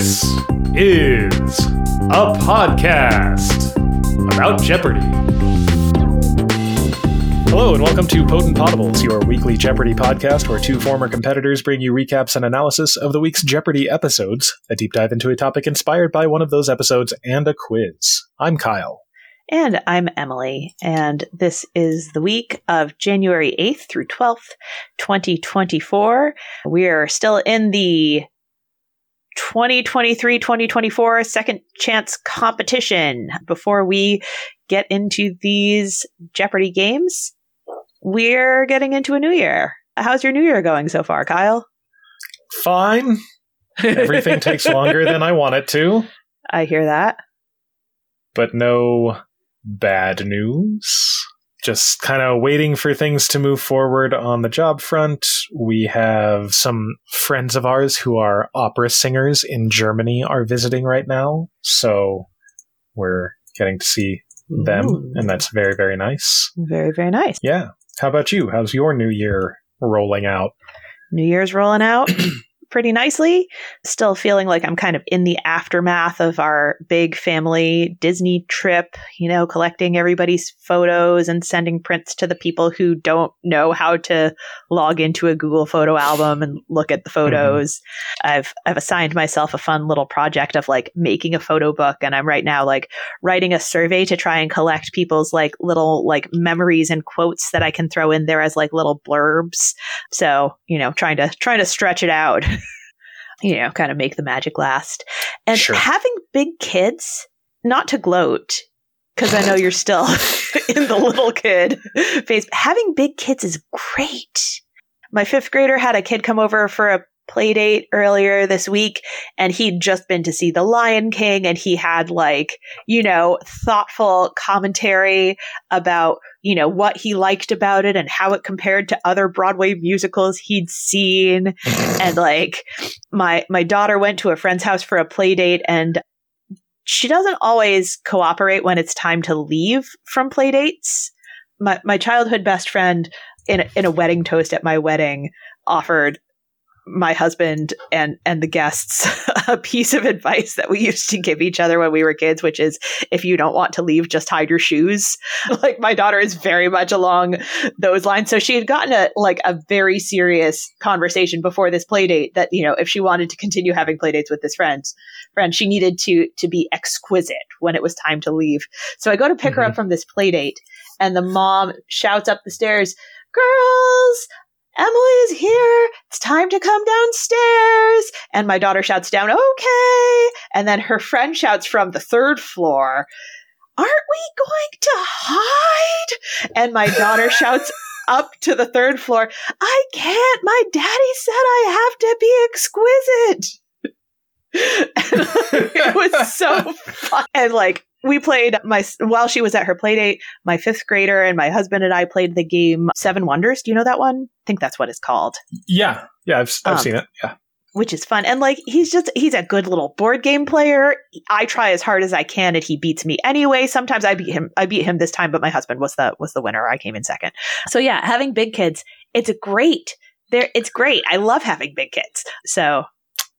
This is a podcast about Jeopardy! Hello, and welcome to Potent Potables, your weekly Jeopardy podcast where two former competitors bring you recaps and analysis of the week's Jeopardy episodes, a deep dive into a topic inspired by one of those episodes, and a quiz. I'm Kyle. And I'm Emily, and this is the week of January 8th through 12th, 2024. We're still in the 2023 2024 second chance competition. Before we get into these Jeopardy games, we're getting into a new year. How's your new year going so far, Kyle? Fine. Everything takes longer than I want it to, I hear that. but no bad news. Just kind of waiting for things to move forward on the job front. We have some friends of ours who are opera singers in Germany are visiting right now. So we're getting to see them, Ooh. and that's very, very nice. Very, very nice. Yeah. How about you? How's your new year rolling out? New Year's rolling out pretty nicely. Still feeling like I'm kind of in the aftermath of our big family Disney trip, you know, collecting everybody's photos and sending prints to the people who don't know how to log into a Google photo album and look at the mm-hmm. photos. I've I've assigned myself a fun little project of like making a photo book and I'm right now like writing a survey to try and collect people's like little like memories and quotes that I can throw in there as like little blurbs. So, you know, trying to trying to stretch it out. you know, kind of make the magic last. And Sure. having big kids, not to gloat, because I know you're still in the little kid phase. Having big kids is great. My fifth grader had a kid come over for a play date earlier this week and he'd just been to see the lion king and he had like you know thoughtful commentary about you know what he liked about it and how it compared to other broadway musicals he'd seen. And like my my daughter went to a friend's house for a play date and she doesn't always cooperate when it's time to leave from play dates my my childhood best friend in in a wedding toast at my wedding offered my husband and and the guests a piece of advice that we used to give each other when we were kids which is if you don't want to leave just hide your shoes. Like my daughter is very much along those lines. So she had gotten a like a very serious conversation before this play date that you know if she wanted to continue having play dates with this friend friend she needed to to be exquisite when it was time to leave. So i go to pick her Mhm. up from this play date and the mom shouts up the stairs girls Emily is here. It's time to come downstairs. And my daughter shouts down, okay. And then her friend shouts from the third floor, aren't we going to hide? And my daughter shouts up to the third floor, I can't. My daddy said I have to be exquisite. And it was so fun. And like, we played my while she was at her play date my fifth grader and my husband and i played the game seven wonders. Do you know that one? I think that's what it's called. Yeah. Yeah, I've, I've Um, seen it. Yeah. which is fun. And like he's just he's a good little board game player. I try as hard as i can and he beats me anyway. Sometimes i beat him i beat him this time but my husband was the was the winner. I came in second. So yeah having big kids it's great. There it's great. I love having big kids. So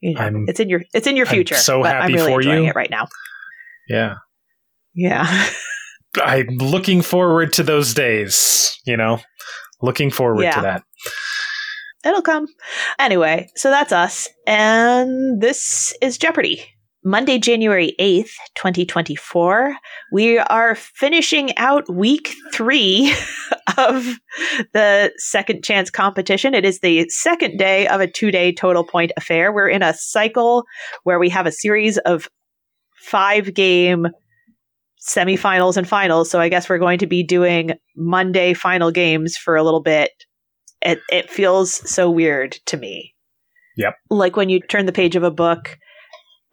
you know, I'm- it's in your it's in your I'm future so but happy i'm really for enjoying you. it right now. Yeah. Yeah I'm looking forward to those days, you know? Looking forward Yeah. to that. It'll come. Anyway, so that's us. And this is Jeopardy. Monday, January 8th, 2024. We are finishing out week three of the second chance competition. It is the second day of a two day total point affair. We're in a cycle where we have a series of five game semifinals and finals. So I guess we're going to be doing Monday final games for a little bit it it feels so weird to me. Yep. Like when you turn the page of a book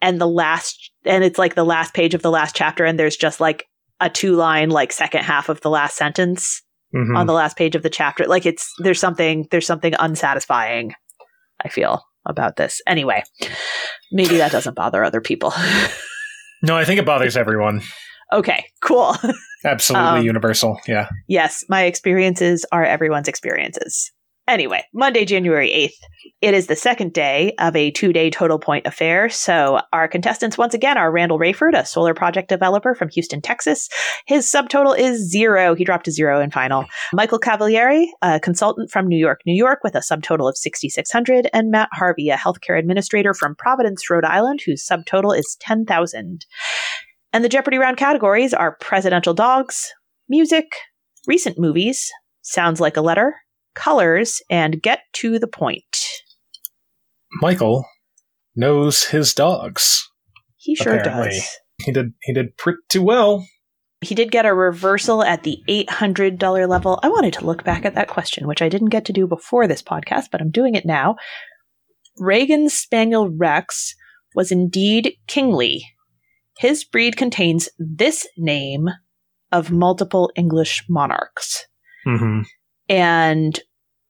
and the last and it's like the last page of the last chapter and there's just like a two line like second half of the last sentence Mhm. on the last page of the chapter. Like it's there's something there's something unsatisfying I feel about this. Anyway, maybe that doesn't bother other people. no, I think it bothers everyone. Okay, cool. Absolutely Um, universal. Yeah. yes, my experiences are everyone's experiences. Anyway, Monday, January 8th. It is the second day of a two day total point affair. So, our contestants once again are Randall Rayford, a solar project developer from Houston, Texas. His subtotal is zero. He dropped a zero in final. Michael Cavalieri, a consultant from New York, New York, with a subtotal of 6,600. And Matt Harvey, a healthcare administrator from Providence, Rhode Island, whose subtotal is 10,000. And the Jeopardy round categories are presidential dogs, music, recent movies, sounds like a letter, colors, and get to the point. Michael knows his dogs. He sure Apparently. does. He did he did pretty well. He did get a reversal at the $800 level. I wanted to look back at that question, which I didn't get to do before this podcast, but I'm doing it now. Reagan's Spaniel Rex was indeed kingly. His breed contains this name of multiple English monarchs. hmm And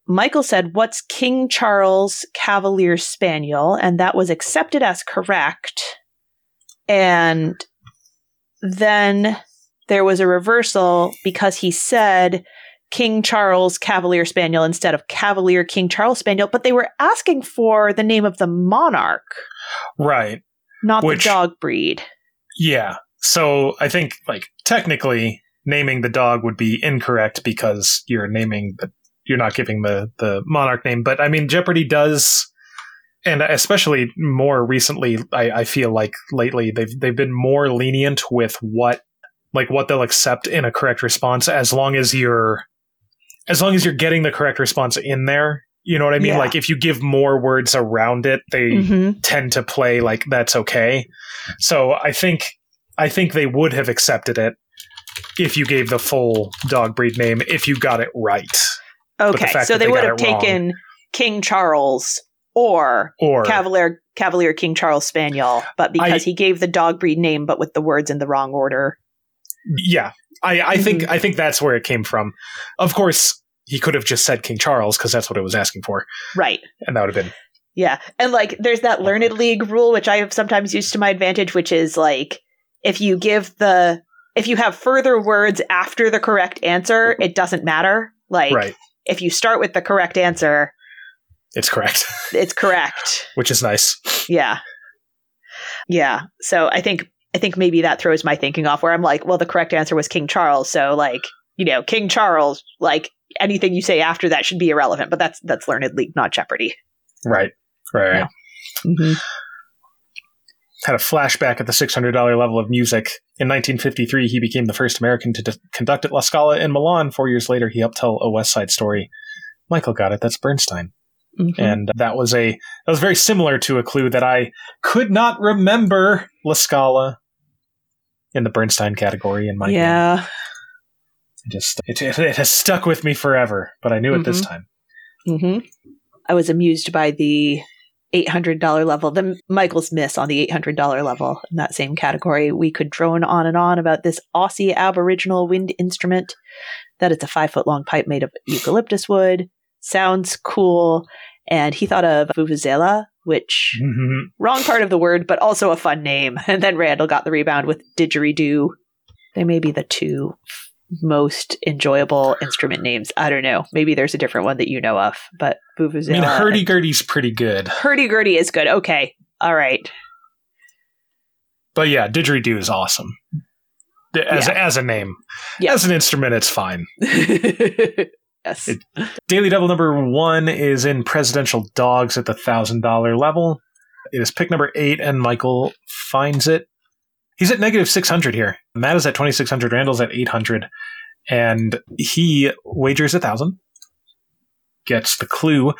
Michael said, What's King Charles Cavalier Spaniel? And that was accepted as correct. And then there was a reversal because he said King Charles Cavalier Spaniel instead of Cavalier King Charles Spaniel, but they were asking for the name of the monarch, Right. not Which- the dog breed. Yeah. So I think like technically naming the dog would be incorrect because you're naming the you're not giving the the monarch name. But I mean Jeopardy does and especially more recently, I, I feel like lately they've they've been more lenient with what like what they'll accept in a correct response as long as you're as long as you're getting the correct response in there. You know what I mean? Yeah. Like if you give more words around it, they Mm-hmm. tend to play like that's okay. So I think I think they would have accepted it if you gave the full dog breed name if you got it right. Okay, fact so they, they would have it wrong- taken King Charles or Or Cavalier Cavalier King Charles Spaniel, but because I- he gave the dog breed name but with the words in the wrong order. yeah, I, I think Mm-hmm. I think that's where it came from. Of course, he could have just said King Charles because that's what it was asking for, Right. and that would have been Yeah. And like there's that learned league rule which I have sometimes used to my advantage which is like if you give the if you have further words after the correct answer, mm-hmm. it doesn't matter. Like right. if you start with the correct answer, It's correct, it's correct. which is nice. Yeah. Yeah. So I think I think maybe that throws my thinking off where I'm like, well, the correct answer was King Charles, so like, you know, King Charles, like anything you say after that should be irrelevant. But that's that's learned not Jeopardy. Right, right. Yeah. Had a flashback at the six hundred dollar level of music. In 1953, he became the first American to d- conduct at La Scala in Milan. Four years later, he helped tell a West Side Story. Michael got it. That's Bernstein. Mhm. and that was a that was very similar to a clue that I could not remember La Scala in the Bernstein category in my yeah. Just it, it, it has stuck with me forever, but I knew it this time. hmm I was amused by the $800 level, the Michael's miss on the $800 level in that same category. We could drone on and on about this Aussie Aboriginal wind instrument, that it's a five foot long pipe made of eucalyptus wood. Sounds cool. And he thought of Vuvuzela, which, Mhm. wrong part of the word, but also a fun name. And then Randall got the rebound with didgeridoo. They may be the two most enjoyable instrument names. I don't know. Maybe there's a different one that you know of, but I mean, hurdy gurdy's pretty good, Hurdy gurdy is good. Okay. All right. but yeah, didgeridoo is awesome as Yeah. as a name. Yeah. As an instrument, it's fine. yes. It- Daily Double number one is in Presidential Dogs at the thousand dollar level. It is pick number eight, and Michael finds it. He's at negative six hundred here. Matt is at twenty six hundred. Randall's at eight hundred, and he wagers a thousand. Gets the clue.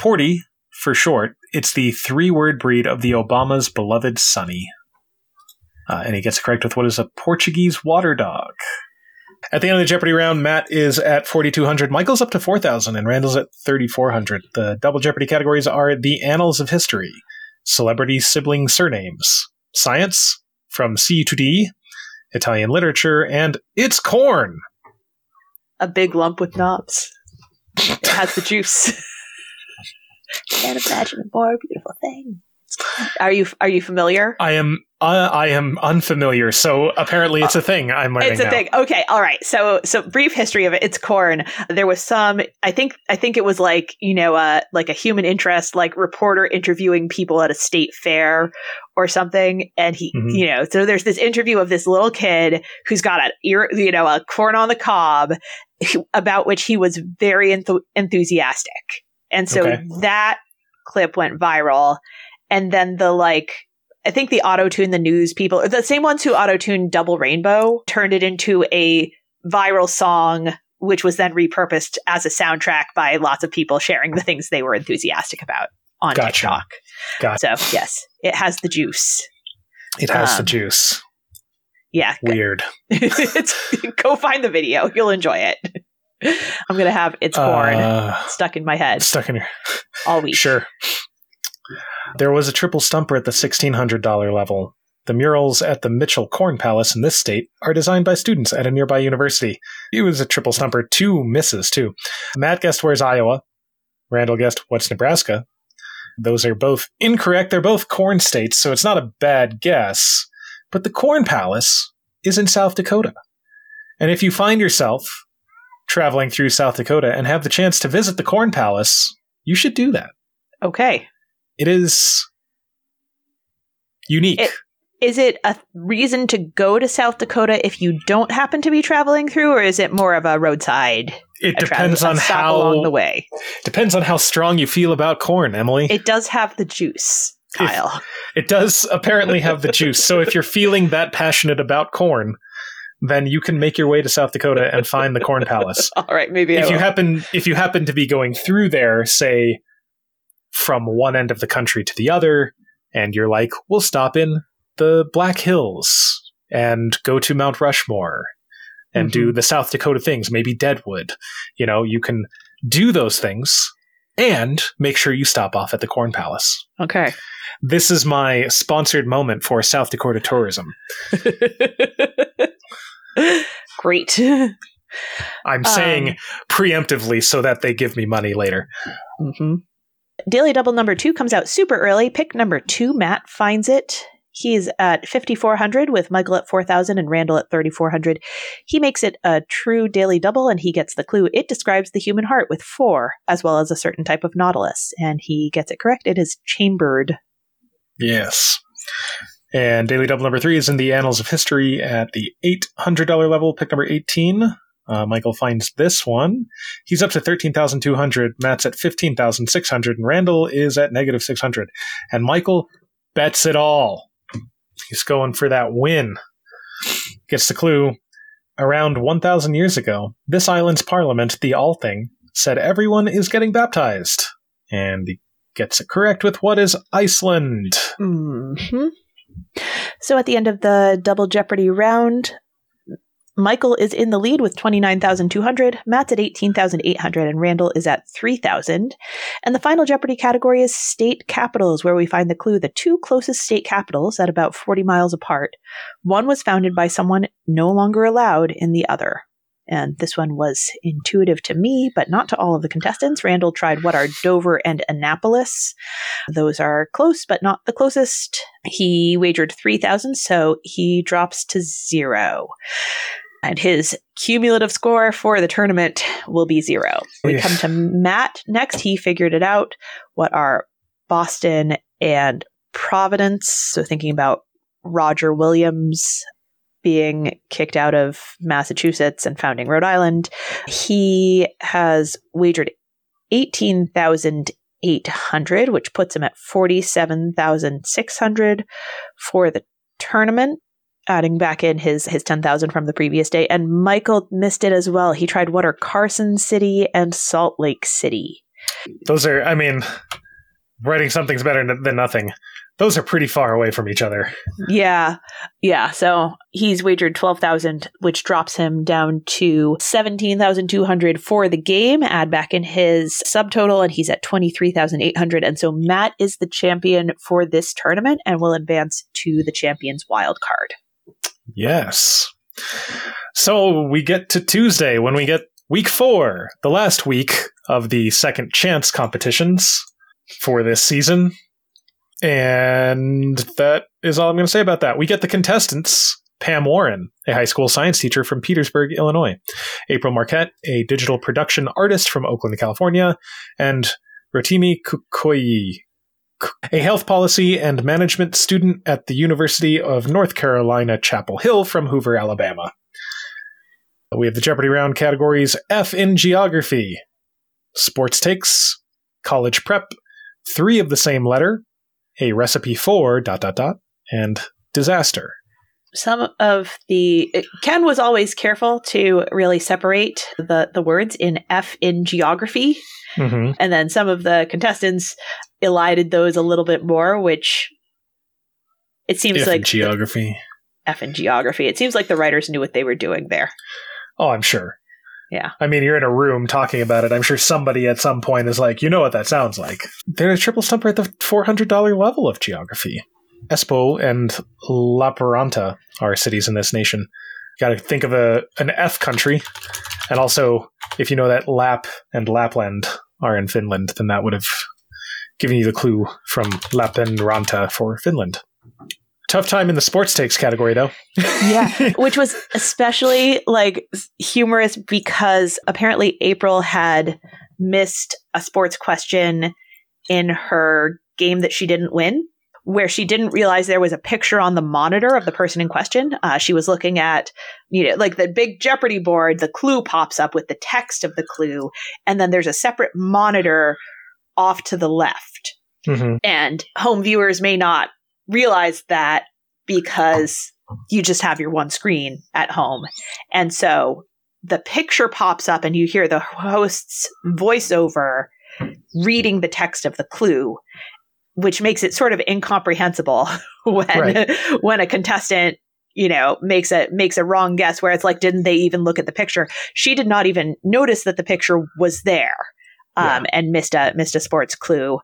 Porty, for short, it's the three word breed of the Obama's beloved Sunny. Uh, and he gets correct with what is a Portuguese water dog. At the end of the Jeopardy round, Matt is at 4,200. Michael's up to 4,000, and Randall's at 3,400. The double Jeopardy categories are the Annals of History, Celebrity Sibling Surnames, Science, From C to D, Italian Literature, and It's Corn. a big lump with knobs. It has the juice. Can't imagine a more beautiful thing. Are you are you familiar? I am uh, I am unfamiliar, so apparently it's a thing. I'm learning It's a now. thing. Okay, all right. So so brief history of it. It's corn. There was some I think I think it was like, you know, uh like a human interest like reporter interviewing people at a state fair or something and he Mhm. you know, so there's this interview of this little kid who's got a ear, you know, a corn on the cob about which he was very enth- enthusiastic. And so Okay. that clip went viral and then the like I think the auto tune the news people, the same ones who auto tuned Double Rainbow, turned it into a viral song, which was then repurposed as a soundtrack by lots of people sharing the things they were enthusiastic about on Gotcha. TikTok. Gotcha. So yes, it has the juice. It has the Um, juice. Yeah, Weird. it's, go find the video. You'll enjoy it. I'm gonna have it's corn Uh, stuck in my head stuck in your all week. Sure. There was a triple stumper at the $1,600 level. The murals at the Mitchell Corn Palace in this state are designed by students at a nearby university. It was a triple stumper, two misses, too. Matt guessed where's Iowa. Randall guessed what's Nebraska. Those are both incorrect. They're both corn states, so it's not a bad guess. But the Corn Palace is in South Dakota. And if you find yourself traveling through South Dakota and have the chance to visit the Corn Palace, you should do that. Okay. It is unique. It- Is it a reason to go to South Dakota if you don't happen to be traveling through, or is it more of a roadside? It depends on how along the way. depends on how strong you feel about corn, Emily. It, does have the juice, Kyle. It does apparently have the juice. So if you're feeling that passionate about corn, then you can make your way to South Dakota and find the Corn Palace. All right, maybe if you happen if you happen to be going through there, say from one end of the country to the other, and you're like, we'll stop in the Black Hills and go to Mount Rushmore and Mm-hmm. do the South Dakota things, maybe Deadwood. You know, you can do those things and make sure you stop off at the Corn Palace. okay. This is my sponsored moment for South Dakota tourism. Great. I'm Um, saying preemptively so that they give me money later. hmm Daily Double number two comes out super early. Pick number two, Matt finds it. He's at 5,400 with Michael at 4,000 and Randall at 3,400. He makes it a true daily double and he gets the clue. It describes the human heart with four, as well as a certain type of nautilus. And he gets it correct. It is chambered. Yes. And Daily Double number three is in the Annals of History at the $800 level, pick number 18. Uh, Michael finds this one. He's up to 13,200. Matt's at 15,600. And Randall is at negative 600. And Michael bets it all. He's going for that win. Gets the clue. Around 1,000 years ago, this island's parliament, the Althing, said everyone is getting baptized. And he gets it correct with what is Iceland. hmm So at the end of the double Jeopardy round, Michael is in the lead with 29,200, Matt's at 18,800, and Randall is at 3,000. And the final Jeopardy category is state capitals, where we find the clue the two closest state capitals at about 40 miles apart. One was founded by someone no longer allowed in the other. And this one was intuitive to me, but not to all of the contestants. Randall tried what are Dover and Annapolis. Those are close, but not the closest. He wagered 3,000, so he drops to zero. And his cumulative score for the tournament will be zero. We come to Matt next. He figured it out. What are Boston and Providence? So thinking about Roger Williams being kicked out of Massachusetts and founding Rhode Island. He has wagered 18,800, which puts him at 47,600 for the tournament, adding back in his, his 10,000 from the previous day. And Michael missed it as well. He tried what are Carson City and Salt Lake City. Those are, I mean, writing something's better than nothing. Those are pretty far away from each other. Yeah. Yeah. So he's wagered 12,000, which drops him down to 17,200 for the game. Add back in his subtotal, and he's at 23,800. And so Matt is the champion for this tournament and will advance to the champion's wild card. Yes. So we get to Tuesday when we get week four, the last week of the second chance competitions for this season. And that is all I'm going to say about that. We get the contestants Pam Warren, a high school science teacher from Petersburg, Illinois, April Marquette, a digital production artist from Oakland, California, and Rotimi Kukoyi, a health policy and management student at the University of North Carolina, Chapel Hill from Hoover, Alabama. We have the Jeopardy round categories F in geography, sports takes, college prep, three of the same letter, a recipe for dot dot dot, and disaster. Some of the Ken was always careful to really separate the the words in F in geography, Mm-hmm. and then some of the contestants elided those a little bit more, which it seems F like geography. F and geography. It seems like the writers knew what they were doing there. Oh, I'm sure. Yeah. I mean, you're in a room talking about it. I'm sure somebody at some point is like, you know what that sounds like. They're a triple stumper at the $400 level of geography. Espoo and Lappeenranta are cities in this nation. Got to think of a an F country, and also if you know that Lap and Lapland are in Finland, then that would have given you the clue from Lappeenranta for Finland. Tough time in the sports takes category, though. Yeah, which was especially like humorous because apparently April had missed a sports question in her game that she didn't win, where she didn't realize there was a picture on the monitor of the person in question. Uh, she was looking at, you know, like the big Jeopardy board, the clue pops up with the text of the clue, and then there's a separate monitor off to the left. hmm And home viewers may not realize that because you just have your one screen at home. And so the picture pops up and you hear the host's voiceover reading the text of the clue, which makes it sort of incomprehensible when Right. when a contestant you know makes a makes a wrong guess where it's like didn't they even look at the picture she did not even notice that the picture was there um, and missed a missed a sports clue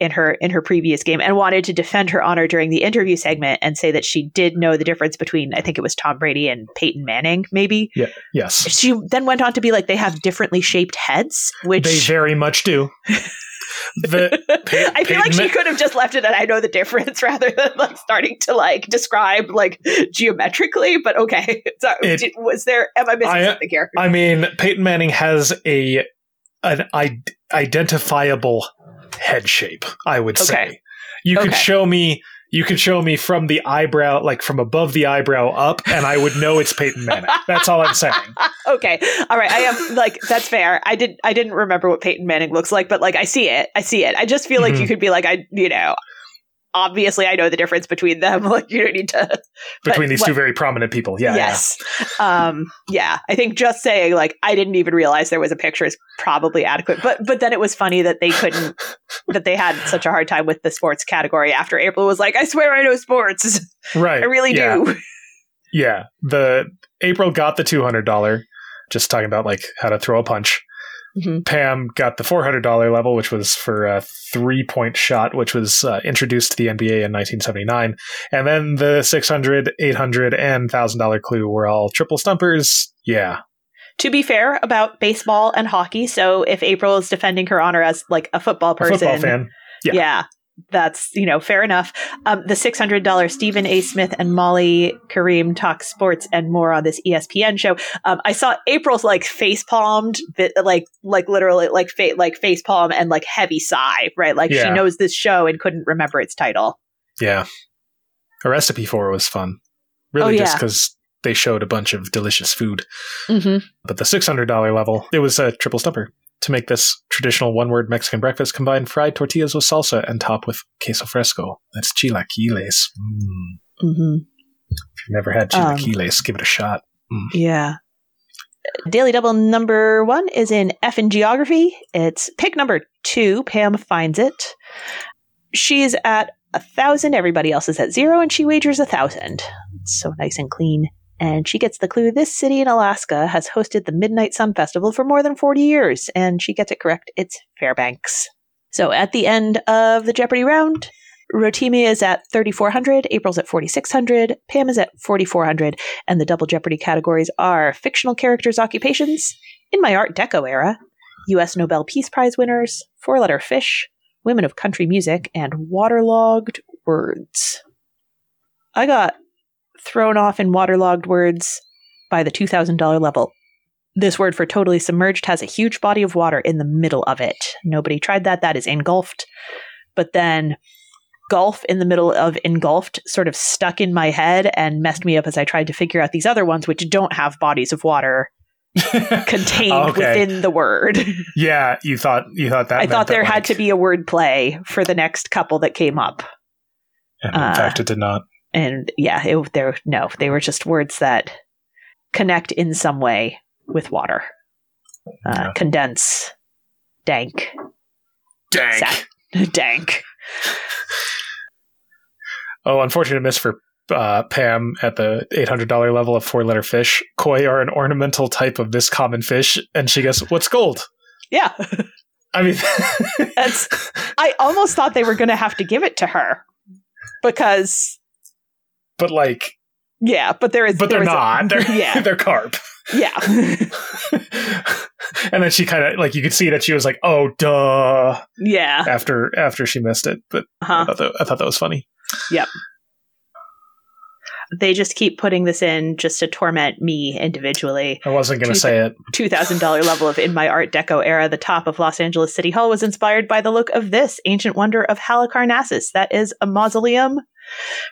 in her in her previous game and wanted to defend her honor during the interview segment and say that she did know the difference between I think it was Tom Brady and Peyton Manning maybe Yeah. Yes. she then went on to be like they have differently shaped heads which They very much do. The, Pey- I feel like she Ma- could have just left it at I know the difference rather than like starting to like describe like geometrically but okay so It- was there am I missing I- something here I mean, Peyton Manning has a an I- identifiable head shape. I would say Okay. you could show me. You could show me from the eyebrow, like from above the eyebrow up, and I would know it's Peyton Manning. That's all I'm saying. okay all right i am like that's fair i did i didn't remember what peyton manning looks like but like i see it i see it i just feel like Mhm. you could be like i you know obviously i know the difference between them like you don't need to Between these two very prominent people, yeah, yes um yeah i think just saying like i didn't even realize there was a picture is probably adequate but but then it was funny that they couldn't that they had such a hard time with the sports category after april was like i swear i know sports right. i really yeah. do Yeah, the April got the two hundred dollar. Just talking about like how to throw a punch. Mhm. Pam got the four hundred dollar level, which was for a three point shot, which was uh, introduced to the NBA in 1979, and then the 600, 800, and thousand dollar clue were all triple stumpers. Yeah, to be fair about baseball and hockey so if april is defending her honor as like a football a person football fan. Yeah. yeah that's you know fair enough um, the $600 stephen a smith and molly qerim talk sports and more on this espn show um, i saw april's like face palmed like like literally like fa- like face palm and like heavy sigh right like she knows this show and couldn't remember its title Yeah, a recipe for it was fun. Really, Oh, just yeah. because they showed a bunch of delicious food. mm-hmm. But the $600 level, it was a triple stumper. To make this traditional one word Mexican breakfast, combine fried tortillas with salsa and top with queso fresco. That's chilaquiles. Mm. Mm-hmm. If you've never had Um, chilaquiles, give it a shot. Yeah. Daily Double number one is in F in Geography. It's pick number two. Pam finds it. She's at a thousand. Everybody else is at zero, and she wagers a thousand. It's so nice and clean. And she gets the clue this city in Alaska has hosted the Midnight Sun Festival for more than 40 years. And she gets it correct. It's Fairbanks. So at the end of the Jeopardy round, Rotimi is at 3,400, April's at 4,600, Pam is at 4,400, and the double Jeopardy categories are fictional characters' occupations, in my Art Deco era, U.S. Nobel Peace Prize winners, four letter fish, Women of Country Music, and Waterlogged Words. I got thrown off in waterlogged words by the $2,000 level. This word for totally submerged has a huge body of water in the middle of it. Nobody tried that. That is engulfed. But then gulf in the middle of engulfed sort of stuck in my head and messed me up as I tried to figure out these other ones, which don't have bodies of water contained Okay. within the word. yeah, you thought you thought that. I thought that, there had like- to be a word play for the next couple that came up. and in uh, fact, it did not. And yeah, it, there no, they were just words that connect in some way with water. Uh, Yeah. Condense, dank, dank, sat- dank. Oh, unfortunate miss for uh, Pam at the eight hundred dollar level of four letter fish. Koi are an ornamental type of this common fish, and she goes, "What's gold?" Yeah, I mean, That's- I almost thought they were going to have to give it to her because but like, yeah, but there is but there they're was a- not. They're yeah, they're carp. yeah. and then she kind of like you could see that she was like, "Oh, duh," Yeah. after after she missed it. But I Uh-huh. thought that, I thought that was funny. Yep. They just keep putting this in just to torment me individually. I wasn't going to say it. $2,000 level of In My Art Deco era, the top of Los Angeles City Hall was inspired by the look of this ancient wonder of Halicarnassus. That is a mausoleum.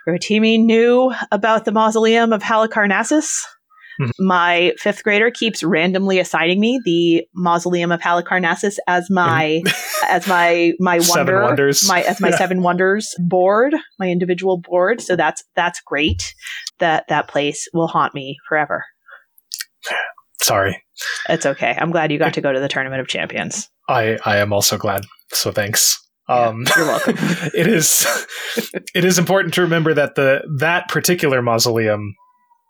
Rotimi knew about the mausoleum of Halicarnassus. Mhm. My fifth grader keeps randomly assigning me the mausoleum of Halicarnassus as my as my my Seven wonder wonders. my as my Yeah. seven wonders board, my individual board. So that's that's great. That that place will haunt me forever. Sorry, It's okay. I'm glad you got to go to the Tournament of Champions. I I am also glad. So thanks. Um, You're welcome. it is it is important to remember that the that particular mausoleum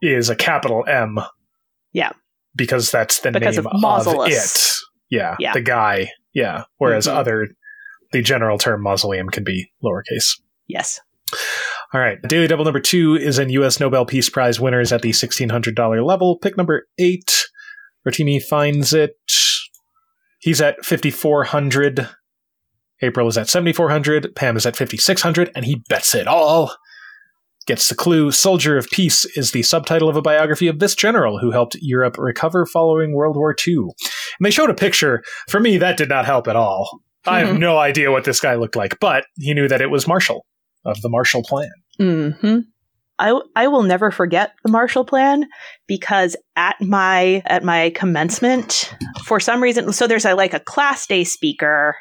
is a capital M. Yeah. Because that's the Because name of Mausolus. it. Yeah, Yeah. The guy. Yeah. Whereas Mhm. other the general term mausoleum can be lowercase. Yes. All right. Daily Double number two is in U.S. Nobel Peace Prize winners at the $1,600 level. Pick number eight. Rotimi finds it. He's at 5,400. April is at 7,400. Pam is at 5,600. And he bets it all. Gets the clue. Soldier of Peace is the subtitle of a biography of this general who helped Europe recover following World War II. And they showed a picture. For me, that did not help at all. I have Mhm. no idea what this guy looked like, but he knew that it was Marshall of the Marshall Plan. hmm I, I will never forget the Marshall Plan because at my at my commencement, for some reason, so there's a like a class day speaker,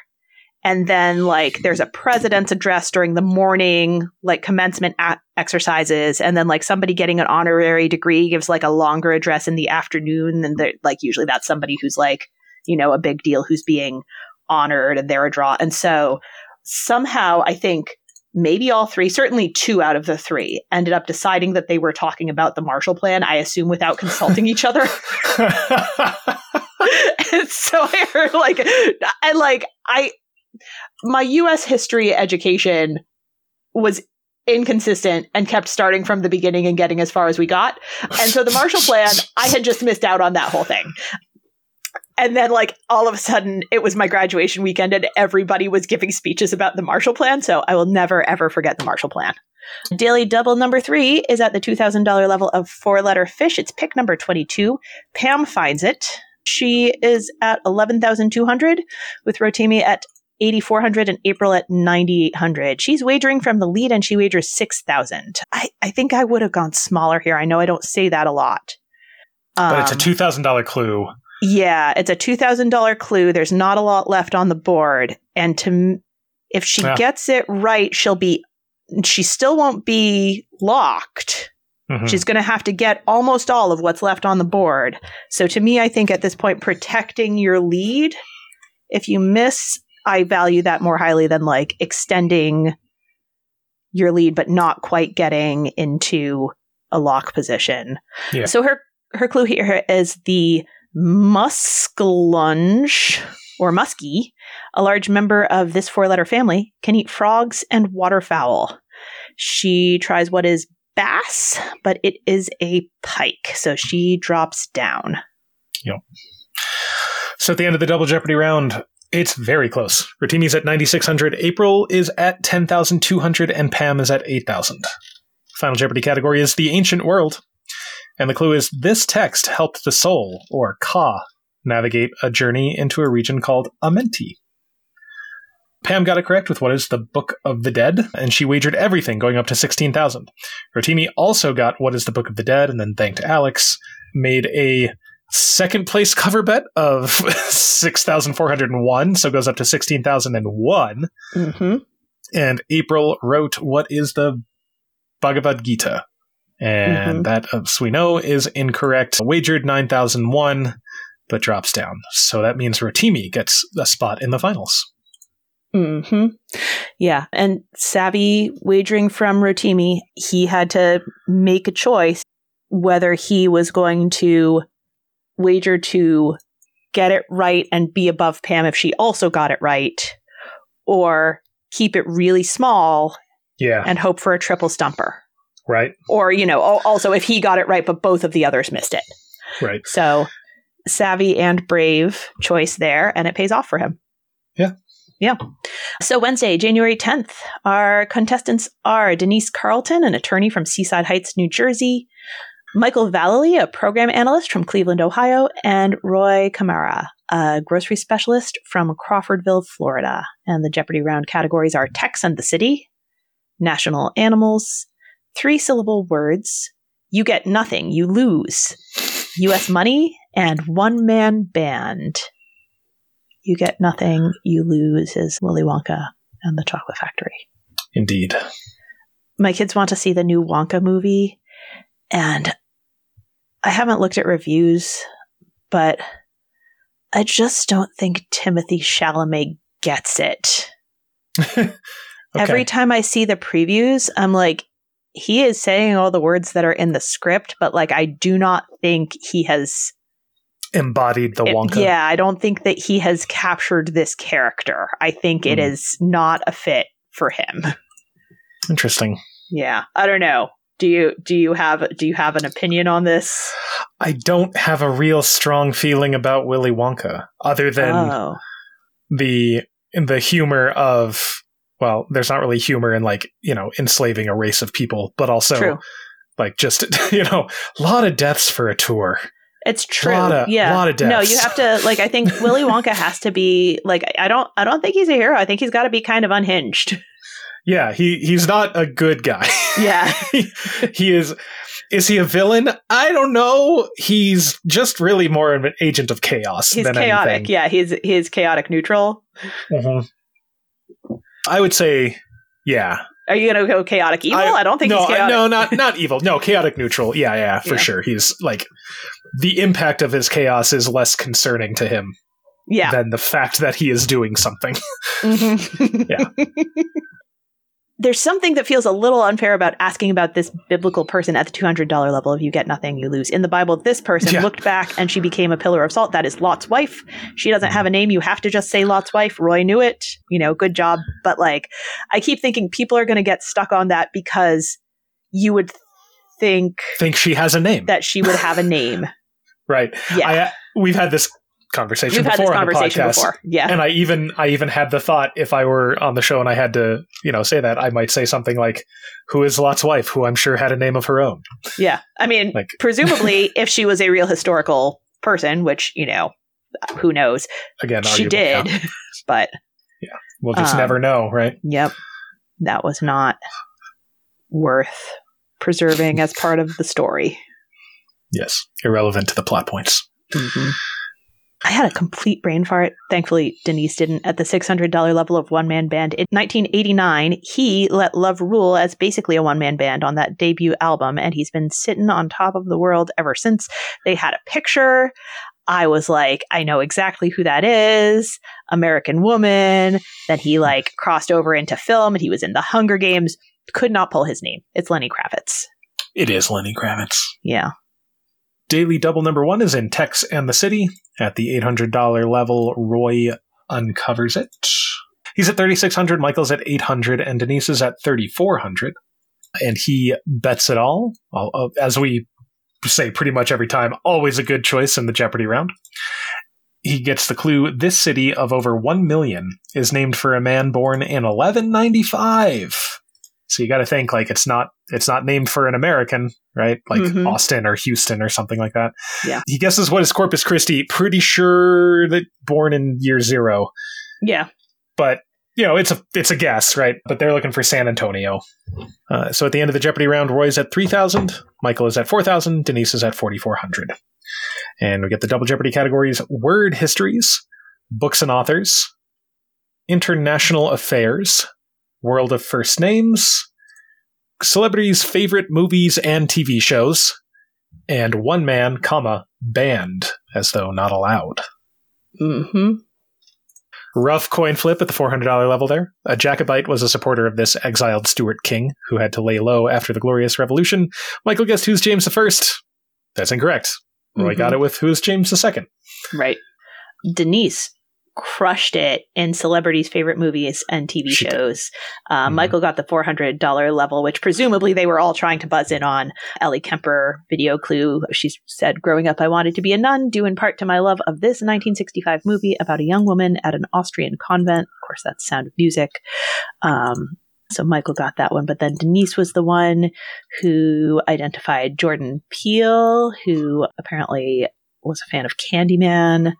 and then like there's a president's address during the morning, like commencement a- exercises, and then like somebody getting an honorary degree gives like a longer address in the afternoon, and they're like usually that's somebody who's like you know a big deal who's being honored, and they're a draw, and so somehow I think maybe all three, certainly two out of the three, ended up deciding that they were talking about the Marshall Plan, I assume without consulting each other. and so I heard like, and like, I, my US history education was inconsistent and kept starting from the beginning and getting as far as we got. And so the Marshall Plan, I had just missed out on that whole thing. And then, like, all of a sudden, it was my graduation weekend, and everybody was giving speeches about the Marshall Plan. So I will never, ever forget the Marshall Plan. Daily double number three is at the $2,000 level of four letter fish. It's pick number 22. Pam finds it. She is at 11,200 with Rotimi at 8,400 and April at 9,800. She's wagering from the lead and she wagers 6,000. I, I think I would have gone smaller here. I know I don't say that a lot. but it's a Um, $2,000 clue. yeah, it's a two thousand dollar clue. There's not a lot left on the board, and to if she Yeah. gets it right, she'll be. She still won't be locked. Mhm. She's going to have to get almost all of what's left on the board. So to me, I think at this point, protecting your lead. If you miss, I value that more highly than like extending your lead, but not quite getting into a lock position. Yeah. So her her clue here is the muskellunge or muskie, a large member of this four letter family, can eat frogs and waterfowl. She tries what is bass, but it is a pike, so she drops down. Yep. So at the end of the double jeopardy round, It's very close. Rotimi's at 9,600, April is at 10,200, and Pam is at 8,000. Final Jeopardy category is the ancient world. And the clue is this text helped the soul, or Ka, navigate a journey into a region called Amenti. Pam got it correct with what is the Book of the Dead, and she wagered everything going up to 16,000. Rotimi also got what is the Book of the Dead, and then thanked Alex, made a second place cover bet of 6,401, so goes up to 16,001. Mm-hmm. And April wrote what is the Bhagavad Gita. And Mhm. that, as we know, is incorrect. Wagered 9,001, but drops down. So that means Rotimi gets a spot in the finals. hmm Yeah. And savvy wagering from Rotimi, he had to make a choice whether he was going to wager to get it right and be above Pam if she also got it right, or keep it really small Yeah, and hope for a triple stumper. right, Or, you know, also if he got it right, but both of the others missed it. right. So savvy and brave choice there, and it pays off for him. Yeah. Yeah. So Wednesday, January 10th, our contestants are Denise Carlton, an attorney from Seaside Heights, New Jersey, Michael Vallely, a program analyst from Cleveland, Ohio, and Roy Camara, a grocery specialist from Crawfordville, Florida. And the Jeopardy round categories are Tex and the City, National Animals, three syllable words, You Get Nothing, You Lose, U.S. Money, and One Man Band. You Get Nothing, You Lose is Willy Wonka and the Chocolate Factory. Indeed. My kids want to see the new Wonka movie, and I haven't looked at reviews, but I just don't think Timothée Chalamet gets it. Okay. Every time I see the previews, I'm like, he is saying all the words that are in the script, but like, I do not think he has. embodied the Wonka. Yeah, I don't think that he has captured this character. I think it Hmm. is not a fit for him. Interesting. Yeah, I don't know. Do you do you have do you have an opinion on this? I don't have a real strong feeling about Willy Wonka, other than oh, the the humor of well, there's not really humor in like you know enslaving a race of people, but also true. like just you know a lot of deaths for a tour. It's true. Lot of- yeah. lot of deaths. no, you have to like. I think Willy Wonka has to be like. I don't. I don't think he's a hero. I think he's got to be kind of unhinged. Yeah, he he's not a good guy. Yeah. he is. Is he a villain? I don't know. He's just really more of an agent of chaos He's than chaotic. anything. Yeah. He's he's chaotic neutral. Mhm. I would say, yeah. Are you gonna go chaotic evil? I, don't think no, he's chaotic. no, not not evil. No, chaotic neutral. Yeah, yeah, for Yeah. sure. He's like the impact of his chaos is less concerning to him Yeah. than the fact that he is doing something. Mhm. Yeah. There's something that feels a little unfair about asking about this biblical person at the $200 level. If you get nothing, you lose. In the Bible, this person Yeah. looked back and she became a pillar of salt. That is Lot's wife. She doesn't have a name. You have to just say Lot's wife. Roy knew it. You know, good job. But like, I keep thinking people are going to get stuck on that because you would think Think she has a name, that she would have a name. right? Yeah. I, uh, we've had this conversation We've had before this on the conversation podcast. before. Yeah. And I even I even had the thought if I were on the show and I had to, you know, say that, I might say something like, Who is Lot's wife, who I'm sure had a name of her own. Yeah. I mean, Like- presumably, if she was a real historical person, which, you know, who knows, Again, she did. Yeah. But, Yeah. We'll just Um, never know, right? yep, that was not worth preserving as part of the story. Yes. Irrelevant to the plot points. I had a complete brain fart. Thankfully, Denise didn't. At the $600 level of one man band in 1989, he let Love Rule as basically a one man band on that debut album, and he's been sitting on top of the world ever since. They had a picture. I was like, I know exactly who that is. American Woman. Then he like crossed over into film and he was in the Hunger Games. Could not pull his name. It's Lenny Kravitz. It is Lenny Kravitz. Yeah. Daily double number one is in Tex and the City. At the $800 level, Roy uncovers it. He's at 3600 Michael's at 800 and Denise is at 3400 And he bets it all, uh, as we say pretty much every time, always a good choice in the Jeopardy round. He gets the clue this city of over 1 million is named for a man born in 1195. So you got to think like it's not it's not named for an American, right? Like Mhm. Austin or Houston or something like that. Yeah. He guesses what is Corpus Christi. Pretty sure that born in year zero, Yeah. but you know it's a it's a guess, right? But they're looking for San Antonio. Uh, so at the end of the Jeopardy round, Roy's at three thousand, Michael is at four thousand, Denise is at forty four hundred, and we get the double Jeopardy categories: word histories, books and authors, international affairs, world of first names, celebrities' favorite movies and TV shows, and one man, comma banned as though not allowed. Mm-hmm. Rough coin flip at the $400 level there. A Jacobite was a supporter of this exiled Stuart king who had to lay low after the Glorious Revolution. Michael guessed who's James I. That's incorrect. Roy Mhm. got it with who's James II. Right. Denise crushed it in celebrities' favorite movies and TV She shows. Uh, Mhm. Michael got the $400 level, which presumably they were all trying to buzz in on. Ellie Kemper video clue. She said, Growing up, I wanted to be a nun, due in part to my love of this 1965 movie about a young woman at an Austrian convent. Of course, that's Sound of Music. Um, so Michael got that one, but then Denise was the one who identified Jordan Peele, who apparently was a fan of Candyman.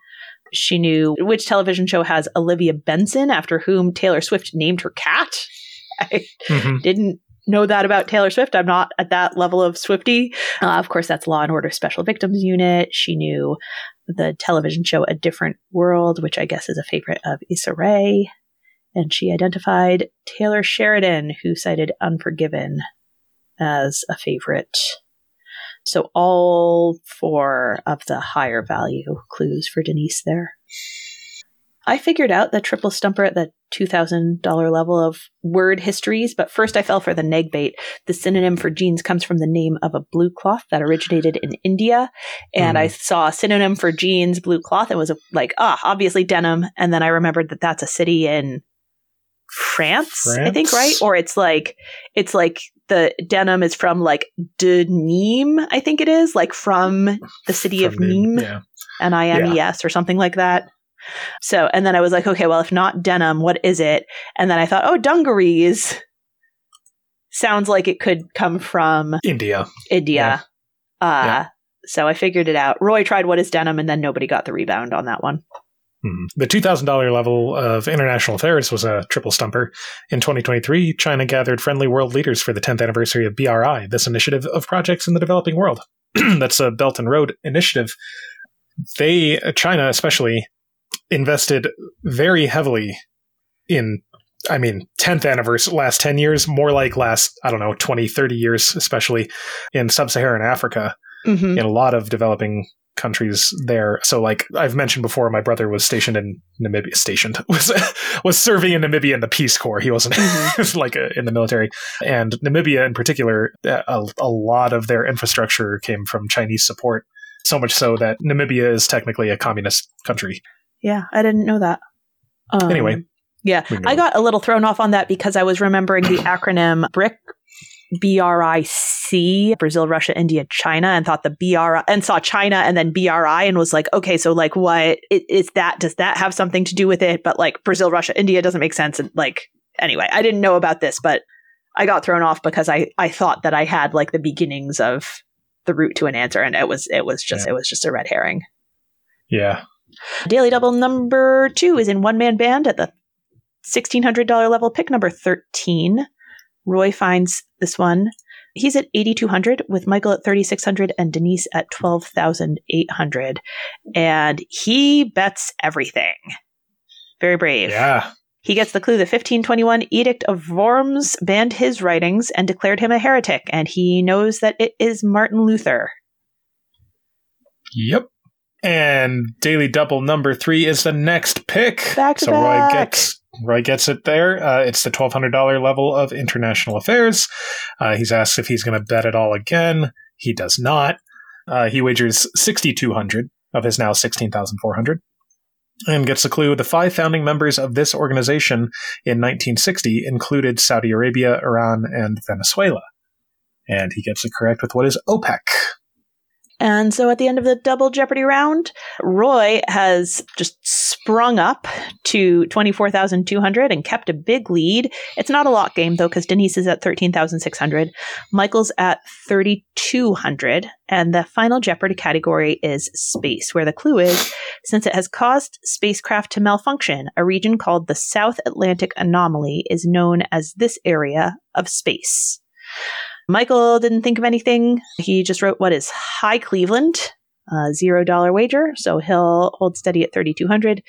She knew which television show has Olivia Benson, after whom Taylor Swift named her cat. I Mhm. didn't know that about Taylor Swift. I'm not at that level of Swiftie. Uh, of course, that's Law and Order Special Victims Unit. She knew the television show A Different World, which I guess is a favorite of Issa Rae. And she identified Taylor Sheridan, who cited Unforgiven as a favorite. So all four of the higher value clues for Denise there. I figured out the triple stumper at the $2,000 level of word histories, but first I fell for the neg bait. The synonym for jeans comes from the name of a blue cloth that originated in India. And I saw a synonym for jeans, blue cloth, and was like, ah, obviously denim. And then I remembered that that's a city in France, I think, right? Or it's like, it's like the denim is from like de Nîmes, I think it is, like from the city of From the- Nîmes. Yeah. N I M E S or something like that. So, and then I was like, okay, well, if not denim, what is it? And then I thought, oh, dungarees sounds like it could come from India. India. Uh, Yeah. So I figured it out. Roy tried what is denim, and then nobody got the rebound on that one. Mhm. The $2,000 level of international affairs was a triple stumper. In 2023, China gathered friendly world leaders for the 10th anniversary of BRI, this initiative of projects in the developing world. That's a Belt and Road initiative. They, China especially, invested very heavily in, I mean, 10th anniversary, last 10 years, more like last, I don't know, 20, 30 years, especially in sub Saharan Africa Mm-hmm. in a lot of developing countries there. So, like I've mentioned before, my brother was stationed in Namibia. Stationed was was serving in Namibia in the Peace Corps. He wasn't Mhm. like a, in the military. And Namibia, in particular, a, a lot of their infrastructure came from Chinese support. So much so that Namibia is technically a communist country. Yeah, I didn't know that. Um, Anyway. yeah, I got a little thrown off on that because I was remembering the acronym BRIC, B R I C, Brazil, Russia, India, China, and thought the BRI and saw China and then BRI and was like, okay, so like what is that? Does that have something to do with it? But like Brazil, Russia, India doesn't make sense. And like anyway, I didn't know about this, but I got thrown off because I I thought that I had like the beginnings of the route to an answer, and it was it was just Yeah. it was just a red herring. Yeah. Daily Double number two is in one man band at the $1,600 level, pick number 13. Roy finds this one. He's at 8,200 with Michael at 3,600 and Denise at 12,800. And he bets everything. Very brave. Yeah. He gets the clue the 1521 Edict of Worms banned his writings and declared him a heretic, and he knows that it is Martin Luther. Yep. And daily double number three is the next pick. Back to so back. Roy gets Roy gets it there. Uh, it's the twelve hundred dollar level of international affairs. Uh, he's asked if he's going to bet it all again. He does not. Uh, he wagers sixty two hundred of his now sixteen thousand four hundred, and gets the clue. The five founding members of this organization in 1960 included Saudi Arabia, Iran, and Venezuela. And he gets it correct with what is OPEC. And so at the end of the double Jeopardy round, Roy has just sprung up to 24,200 and kept a big lead. It's not a lock game though, because Denise is at 13,600. Michael's at 3,200. And the final Jeopardy category is space, where the clue is since it has caused spacecraft to malfunction, a region called the South Atlantic Anomaly is known as this area of space. Michael didn't think of anything. He just wrote what is High Cleveland, a zero dollar wager, so he'll hold steady at 3,200.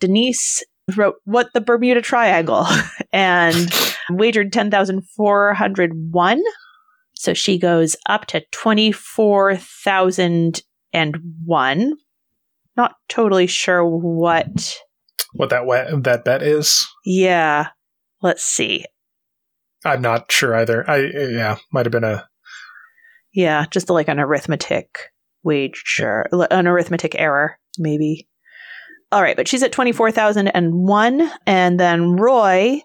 Denise wrote what the Bermuda Triangle and wagered 10,401. So she goes up to 24,001. Not totally sure what. What that that bet is? Yeah. Let's see. I'm not sure either. I yeah, might have been a yeah, just like an arithmetic wager, an arithmetic error, maybe. All right, but she's at twenty four thousand and one, and then Roy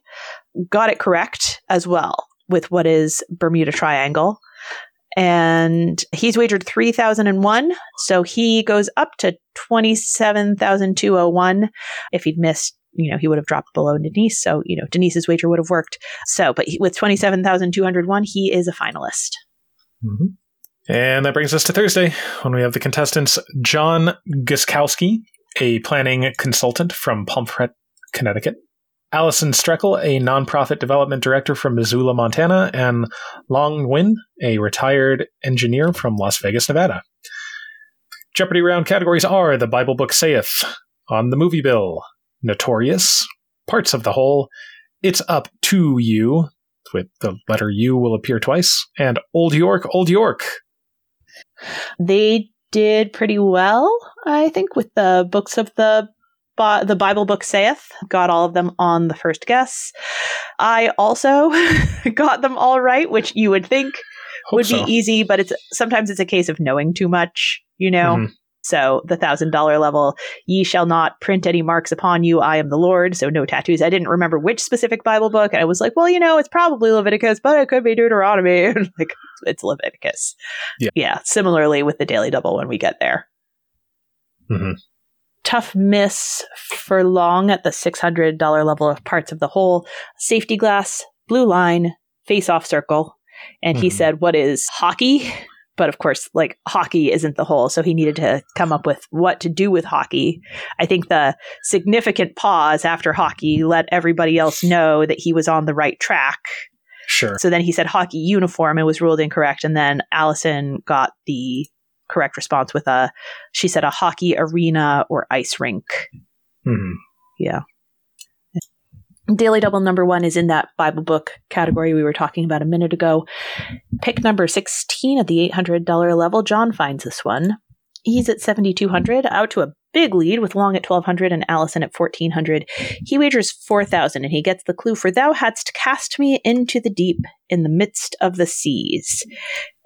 got it correct as well with what is Bermuda Triangle, and he's wagered three thousand and one, so he goes up to twenty seven thousand two hundred one. If he'd missed you know, he would have dropped below Denise. So, you know, Denise's wager would have worked. So, but he, with 27,201, he is a finalist. Mm-hmm. And that brings us to Thursday when we have the contestants John Guskowski, a planning consultant from Pomfret, Connecticut, Allison Streckel, a nonprofit development director from Missoula, Montana, and Long Nguyen, a retired engineer from Las Vegas, Nevada. Jeopardy round categories are The Bible Book Saith, On the Movie Bill, Notorious, parts of the whole, It's Up to You, with the letter U will appear twice, and Old York, Old York. They did pretty well, I think, with the books of the the Bible book saith. Got all of them on the first guess. I also got them all right, which you would think Hope would so. be easy, but it's sometimes it's a case of knowing too much, you know. Mm-hmm. So the thousand dollar level, ye shall not print any marks upon you. I am the Lord. So no tattoos. I didn't remember which specific Bible book. And I was like, well, you know, it's probably Leviticus, but it could be Deuteronomy. like it's Leviticus. Yeah. yeah. Similarly with the daily double when we get there. Mm-hmm. Tough miss for long at the $600 level of parts of the whole. Safety glass, blue line, face off circle. And mm-hmm. he said, what is hockey? But of course like hockey isn't the whole so he needed to come up with what to do with hockey. I think the significant pause after hockey let everybody else know that he was on the right track. Sure. So then he said hockey uniform and was ruled incorrect and then allison got the correct response with a she said a hockey arena or ice rink. Mm-hmm. yeah Daily Double number one is in that Bible book category we were talking about a minute ago. Pick number 16 at the $800 level. John finds this one. He's at 7,200, out to a big lead with Long at 1,200 and Allison at 1,400. He wagers 4,000 and he gets the clue for Thou hadst cast me into the deep in the midst of the seas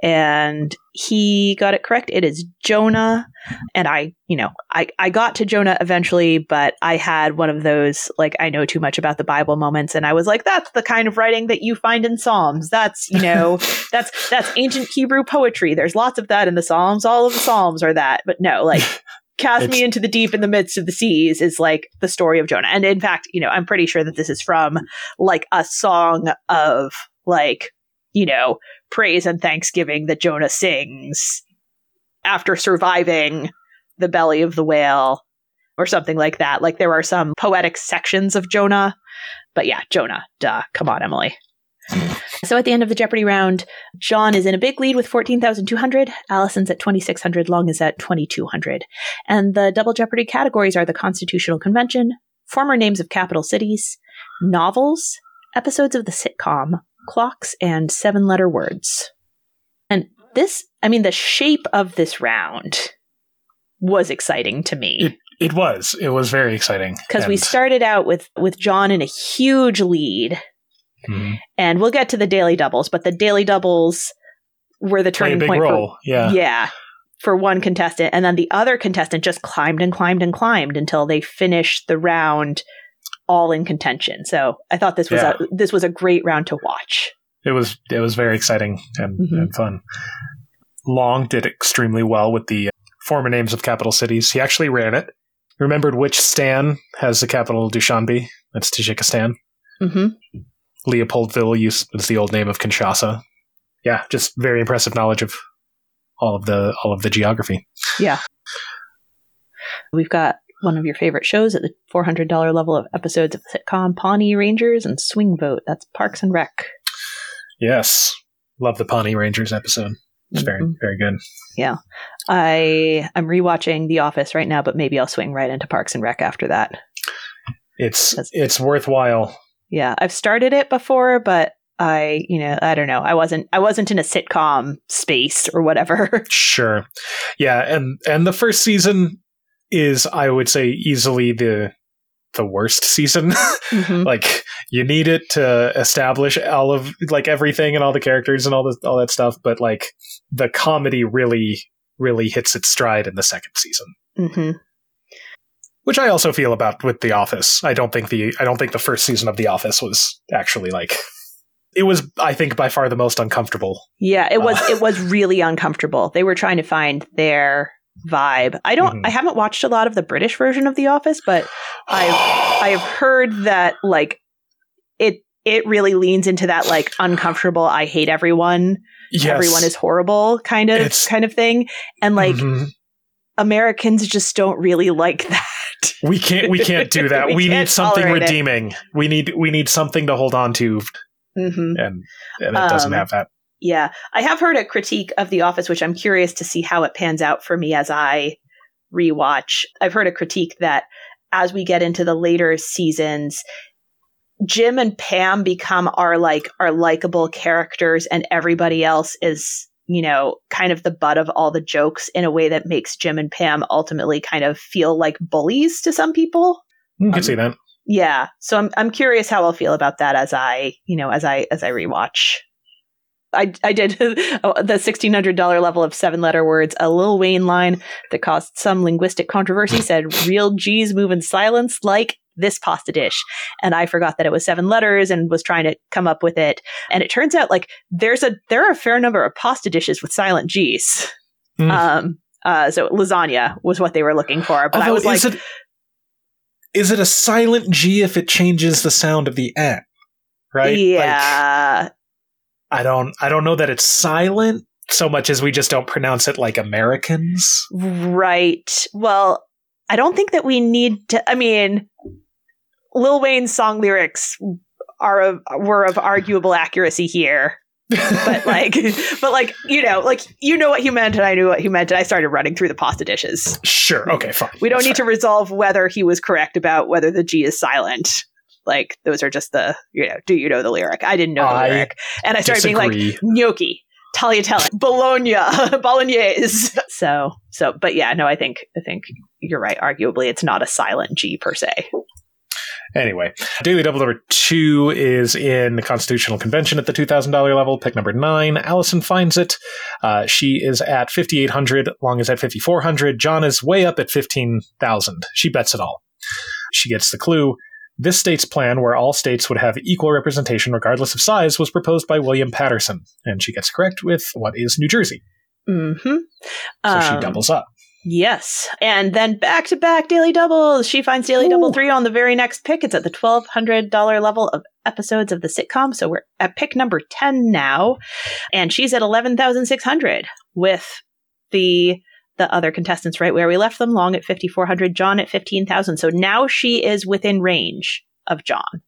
and he got it correct. It is Jonah. And I, you know, I, I got to Jonah eventually, but I had one of those, like, I know too much about the Bible moments. And I was like, that's the kind of writing that you find in Psalms. That's, you know, that's, that's ancient Hebrew poetry. There's lots of that in the Psalms. All of the Psalms are that. But no, like, cast it's, me into the deep in the midst of the seas is like the story of Jonah. And in fact, you know, I'm pretty sure that this is from like a song of like, you know, praise and thanksgiving that Jonah sings after surviving the belly of the whale or something like that. Like there are some poetic sections of Jonah. But yeah, Jonah, duh. Come on, Emily. So at the end of the Jeopardy round, John is in a big lead with 14,200. Allison's at 2,600. Long is at 2,200. And the double Jeopardy categories are the Constitutional Convention, former names of capital cities, novels, episodes of the sitcom, clocks and seven letter words. And this, I mean, the shape of this round was exciting to me. It, it was. It was very exciting. Because we started out with, with John in a huge lead. Mm-hmm. And we'll get to the daily doubles, but the daily doubles were the turning point role. for yeah. yeah for one contestant and then the other contestant just climbed and climbed and climbed until they finished the round all in contention. So I thought this was yeah. a this was a great round to watch. It was it was very exciting and, mm-hmm. and fun. Long did extremely well with the former names of capital cities. He actually ran it. Remembered which Stan has the capital Dushanbe? That's Tajikistan. hmm Leopoldville used was the old name of Kinshasa. Yeah, just very impressive knowledge of all of the all of the geography. Yeah. We've got one of your favorite shows at the $400 level of episodes of the sitcom Pawnee Rangers and Swing Vote. That's Parks and Rec. Yes, love the Pawnee Rangers episode. It's very Mhm. very good. Yeah. I I'm rewatching The Office right now, but maybe I'll swing right into Parks and Rec after that. It's That's- it's worthwhile. Yeah, I've started it before, but I, you know, I don't know. I wasn't I wasn't in a sitcom space or whatever. Sure, yeah, and and the first season is I would say easily the the worst season. Mhm. like you need it to establish all of like everything and all the characters and all the all that stuff, but like the comedy really really hits its stride in the second season. Mhm. which I also feel about with The Office. I don't think the I don't think the first season of The Office was actually like it was I think by far the most uncomfortable. Yeah, it was Uh. it was really uncomfortable. They were trying to find their vibe. I don't Mhm. I haven't watched a lot of the British version of The Office, but I've I've heard that like it it really leans into that like uncomfortable I hate everyone, yes. everyone is horrible kind of It's- kind of thing. And like Mhm. Americans just don't really like that. we can't we can't do that. We we, need something tolerate it. redeeming. We need we need something to hold on to hmm and and it doesn't Um, have that. Yeah, I have heard a critique of The Office, which I'm curious to see how it pans out for me as I rewatch. I've heard a critique that as we get into the later seasons, Jim and Pam become our like our likable characters, and everybody else is you know kind of the butt of all the jokes in a way that makes Jim and Pam ultimately kind of feel like bullies to some people. You can um, see that. Yeah, so I'm I'm curious how I'll feel about that as I you know as I as I rewatch. I I did the sixteen hundred dollar level of seven letter words. A Lil Wayne line that caused some linguistic controversy said "real G's move in silence like this pasta dish," and I forgot that it was seven letters and was trying to come up with it. And it turns out like there's a there are a fair number of pasta dishes with silent G's. Mm. Um, uh, so lasagna was what they were looking for, but I Although, was like, is it is it a silent G if it changes the sound of the N? Right? Like, yeah. I don't I don't know that it's silent so much as we just don't pronounce it like Americans. Right. Well, I don't think that we need to. I mean, Lil Wayne's song lyrics are of, were of arguable accuracy here, but like, but like, you know, like you know what he meant, and I knew what he meant, and I started running through the pasta dishes. sure, okay, fine. We don't That's need to resolve whether he was correct about whether the G is silent. Like those are just the you know. Do you know the lyric? I didn't know the I lyric, and I started being like, disagree. gnocchi, tagliatelle, bologna, bolognese. So, so, but yeah, no, I think, I think you're right. Arguably, it's not a silent G per se. Anyway, Daily Double number two is in the Constitutional Convention at the $2,000 level. Pick number nine. Allison finds it. Uh, she is at 5,800. Long is at 5,400. John is way up at 15,000. She bets it all. She gets the clue. This state's plan, where all states would have equal representation regardless of size, was proposed by William Paterson. And she gets correct with what is New Jersey. Mm-hmm. So she doubles up. Yes. And then back to back daily doubles. She finds daily double Ooh. three on the very next pick. It's at the $1,200 level of episodes of the sitcom. So we're at pick number 10 now. And she's at 11,600 with the the other contestants right where we left them long at 5400 john at 15000 so now she is within range of john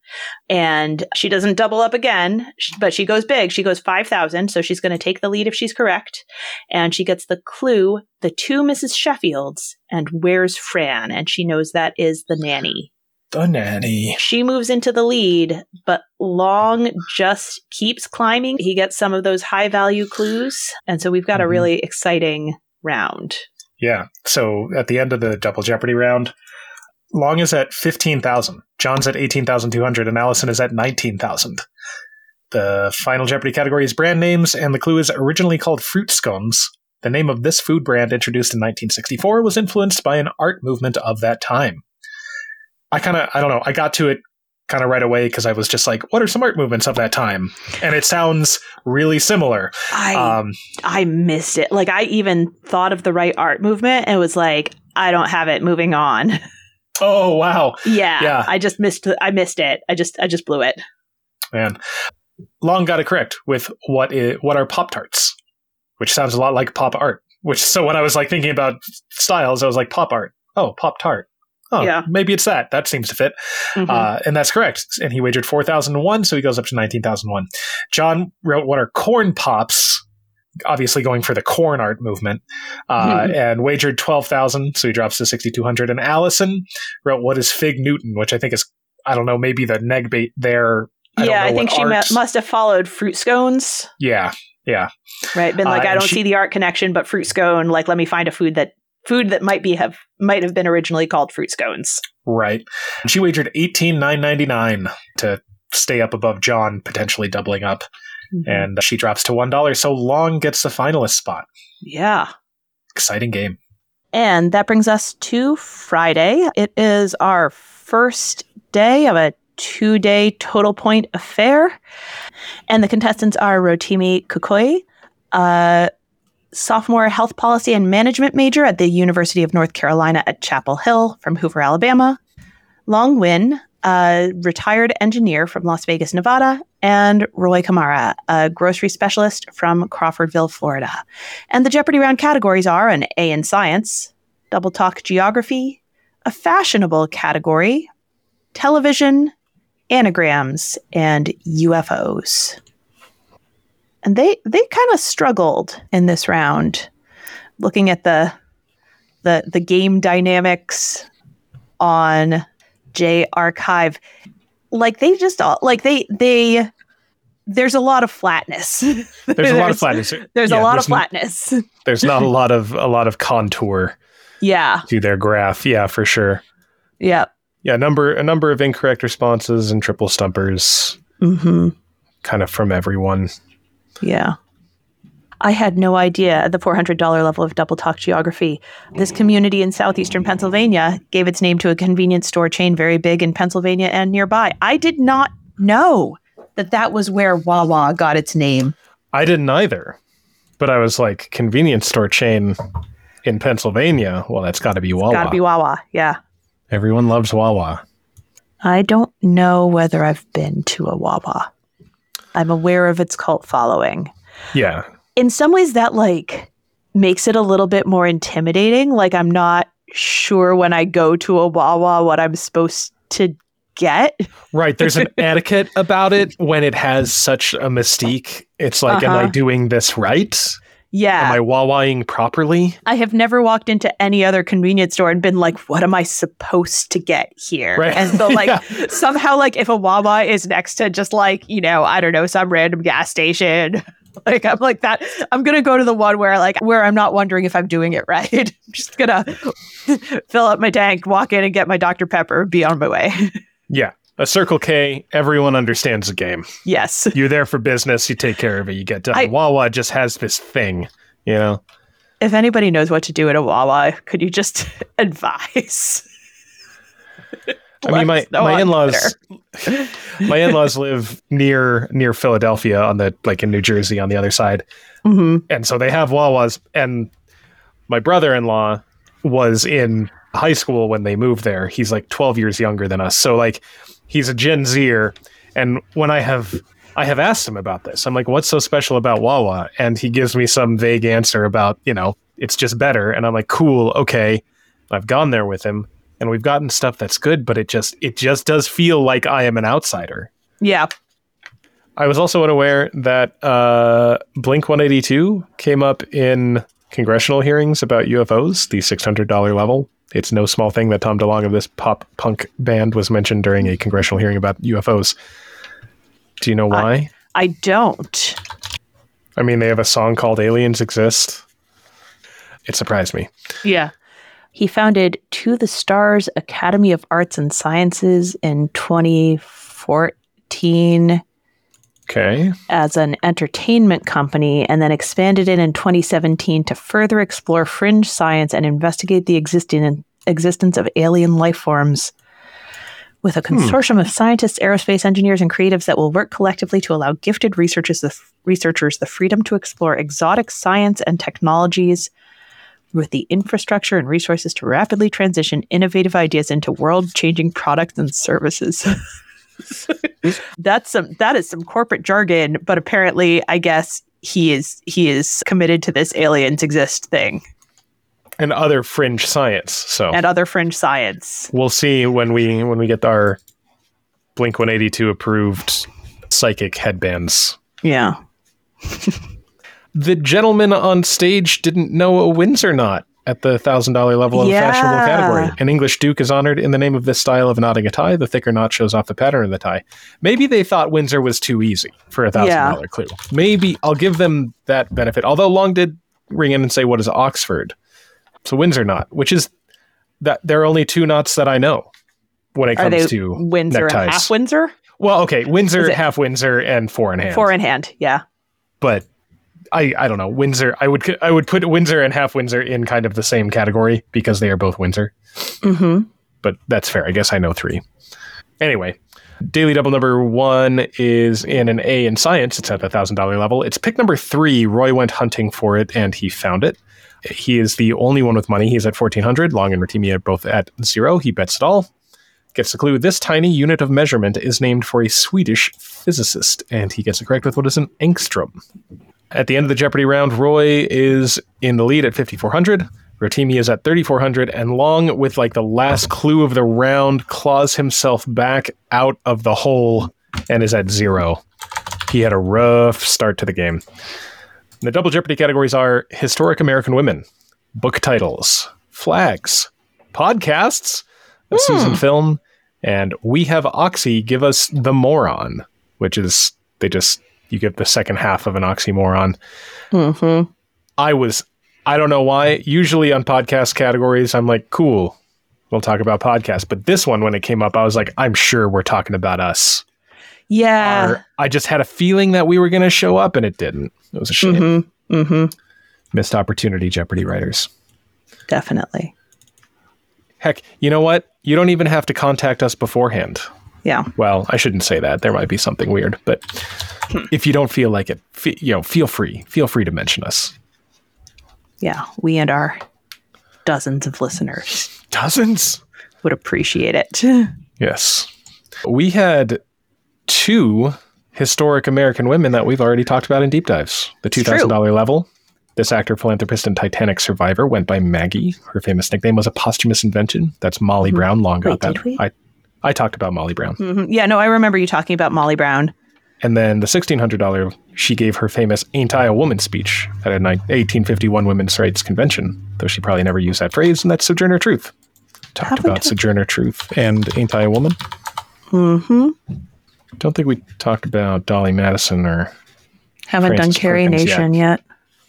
and she doesn't double up again but she goes big she goes 5000 so she's going to take the lead if she's correct and she gets the clue the two mrs sheffields and where's fran and she knows that is the nanny The nanny. she moves into the lead, but Long just keeps climbing. He gets some of those high value clues. And so we've got a Mhm. really exciting round. Yeah. So at the end of the double jeopardy round, Long is at 15,000. John's at 18,200 and Allison is at 19,000. The final jeopardy category is brand names and the clue is originally called fruit scones. The name of this food brand introduced in 1964 was influenced by an art movement of that time. I kind of I don't know, I got to it kind of right away because I was just like, what are some art movements of that time? And it sounds really similar. I Um, I missed it. Like I even thought of the right art movement and was like, I don't have it. Moving on. oh wow, yeah, Yeah. I just missed. I missed it. I just I just blew it. man. Long got it correct with what what are pop tarts, which sounds a lot like pop art. Which so when I was like thinking about styles, I was like pop art. Oh, pop tart. Oh, Yeah. maybe it's that. That seems to fit. Mhm. Uh, and that's correct. And he wagered 4,001, so he goes up to 19,001. John wrote what are corn pops, obviously going for the corn art movement, uh, Mhm. and wagered 12,000, so he drops to 6,200. And Allison wrote what is Fig Newton, which I think is, I don't know, maybe the neg bait there. I yeah, I think she art- must have followed fruit scones. Yeah, yeah, Right, been Uh, like, I don't she- see the art connection, but fruit scone. Like, let me find a food that food that might be have might have been originally called fruit scones. right. And she wagered 18,999 to stay up above John, potentially doubling up. Mm-hmm. And she drops to $1, so Long gets the finalist spot. yeah. Exciting game. And that brings us to Friday. It is our first day of a two day total point affair. And the contestants are Rotimi Kukoi, a sophomore health policy and management major at the University of North Carolina at Chapel Hill from Hoover, Alabama. Long Nguyen, a retired engineer from Las Vegas, Nevada. And Roy Kamara, a grocery specialist from Crawfordville, Florida. And the Jeopardy round categories are an A in science, double talk geography, a fashionable category, television, anagrams, and UFOs. And they they kind of struggled in this round, looking at the the the game dynamics on J Archive. Like they just all like they they there's a lot of flatness. There's a lot of flatness. There's Yeah, a lot there's of flatness. there's not a lot of a lot of contour yeah. to their graph. Yeah, for sure. Yeah. Yeah, number a number of incorrect responses and triple stumpers, Mm-hmm. kind of from everyone. Yeah. I had no idea at the $400 level of Double Talk Geography. This community in southeastern Pennsylvania gave its name to a convenience store chain very big in Pennsylvania and nearby. I did not know that that was where Wawa got its name. I didn't either, but I was like, convenience store chain in Pennsylvania. Well, that's got to be Wawa. Gotta be Wawa. Yeah. Everyone loves Wawa. I don't know whether I've been to a Wawa. I'm aware of its cult following. Yeah, in some ways that like makes it a little bit more intimidating like i'm not sure when i go to a wawa what i'm supposed to get right. There's an etiquette about it when it has such a mystique. It's like, am I Uh-huh. doing this right? Yeah Am I Wawaing properly? I have never walked into any other convenience store and been like, what am I supposed to get here? Right. And so, like, Yeah. somehow, like, if a Wawa is next to just like, you know, I don't know, some random gas station, like, I'm like that. I'm going to go to the one where, like, where I'm not wondering if I'm doing it right. I'm just going to fill up my tank, walk in and get my Dr. Pepper, be on my way. Yeah. A Circle K, everyone understands the game. yes. You're there for business, you take care of it, you get done. I- Wawa just has this thing, you know? If anybody knows what to do at a Wawa, could you just advise? I mean, my, Let us know my in-laws, my in-laws live near near Philadelphia on the like in New Jersey on the other side, hmm and so they have Wawas. And my brother-in-law was in high school when they moved there. He's like 12 years younger than us, so like he's a Gen Zer. And when I have I have asked him about this, I'm like, "What's so special about Wawa?" And he gives me some vague answer about you know it's just better. And I'm like, "Cool, okay." I've gone there with him and we've gotten stuff that's good, but it just it just does feel like I am an outsider. Yeah. I was also unaware that uh, Blink 182 came up in congressional hearings about UFOs, the $600 level. It's no small thing that Tom DeLonge of this pop punk band was mentioned during a congressional hearing about UFOs. Do you know why? I don't. I mean, they have a song called Aliens Exist. It surprised me. Yeah. He founded To the Stars Academy of Arts and Sciences in 2014 Okay. as an entertainment company and then expanded it in 2017 to further explore fringe science and investigate the existing existence of alien life forms. with a hmm. consortium of scientists, aerospace engineers, and creatives that will work collectively to allow gifted researchers the, researchers the freedom to explore exotic science and technologies with the infrastructure and resources to rapidly transition innovative ideas into world-changing products and services. That's some that is some corporate jargon, but apparently I guess he is he is committed to this aliens exist thing and other fringe science. So and other fringe science. we'll see when we when we get our Blink 182 approved psychic headbands. Yeah. The gentleman on stage didn't know a Windsor knot at the thousand dollar level of Yeah. the fashionable category. An English duke is honored in the name of this style of knotting a tie. The thicker knot shows off the pattern of the tie. Maybe they thought Windsor was too easy for a thousand dollar clue. Maybe I'll give them that benefit. Although Long did ring in and say, "What is Oxford?" So Windsor knot, which is that there are only two knots that I know when it comes to Windsor and neckties. half Windsor? Well, okay, Windsor, half Windsor, and four in hand. Four in hand. Yeah. but I I don't know Windsor. I would I would put Windsor and half Windsor in kind of the same category because they are both Windsor. Mm-hmm. But that's fair. I guess I know three. Anyway, daily double number one is in an A in science. It's at the thousand dollar level. It's pick number three. Roy went hunting for it and he found it. He is the only one with money. He's at fourteen hundred. Long and Rotimi are both at zero. He bets it all. Gets the clue. This tiny unit of measurement is named for a Swedish physicist, and he gets it correct with what is an angstrom. At the end of the Jeopardy round, Roy is in the lead at 5,400. Rotimi is at 3,400, and Long, with like the last clue of the round, claws himself back out of the hole and is at zero. He had a rough start to the game. The double Jeopardy categories are historic American women, book titles, flags, podcasts, a season hmm. film, and we have Oxy give us the moron, which is they just you give the second half of an oxymoron. Mm-hmm. I was I don't know why. Usually on podcast categories, I'm like, cool, we'll talk about podcasts. But this one, when it came up, I was like, I'm sure we're talking about us. Yeah. Or I just had a feeling that we were going to show up, and it didn't. It was a shame. Mm-hmm. Mm-hmm. Missed opportunity, Jeopardy writers. Definitely. Heck, you know what? You don't even have to contact us beforehand. Yeah. Well, I shouldn't say that. There might be something weird, but if you don't feel like it, fe- you know, feel free. Feel free to mention us. Yeah. We and our dozens of listeners Dozens. would appreciate it. Yes. We had two historic American women that we've already talked about in deep dives. The $2,000 level. This actor, philanthropist, and Titanic survivor went by Maggie. Her famous nickname was a posthumous invention. That's Molly Brown. Long got Mm-hmm. Wait, that. did we? I, I talked about Molly Brown. Mhm. Yeah. No, I remember you talking about Molly Brown. And then the $1,600, she gave her famous Ain't I a Woman speech at a 1851 Women's Rights Convention, though she probably never used that phrase, and that's Sojourner Truth. Talked Haven't about I? Sojourner Truth and Ain't I a Woman. Mm-hmm. Don't think we talked about Dolley Madison or. Haven't done Carrie Perkins, Nation yet.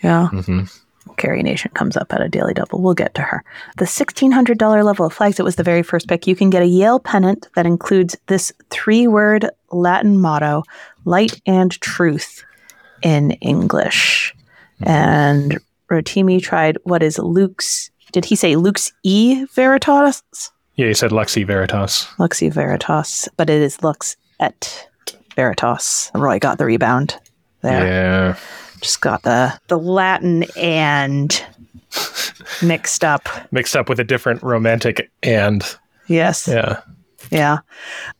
Yeah. Mhm. Carrie Nation comes up at a daily double. We'll get to her. The $1,600 level of flags, it was the very first pick. You can get a Yale pennant that includes this three word Latin motto, light and truth in English. And Rotimi tried what is Luke's, did he say Luke's E Veritas? Yeah, he said Lexi Veritas. Luxi Veritas, but it is Lux et Veritas. Roy got the rebound there. Yeah. Just got the the Latin and mixed up. Mixed up with a different romantic and. Yes. Yeah. Yeah.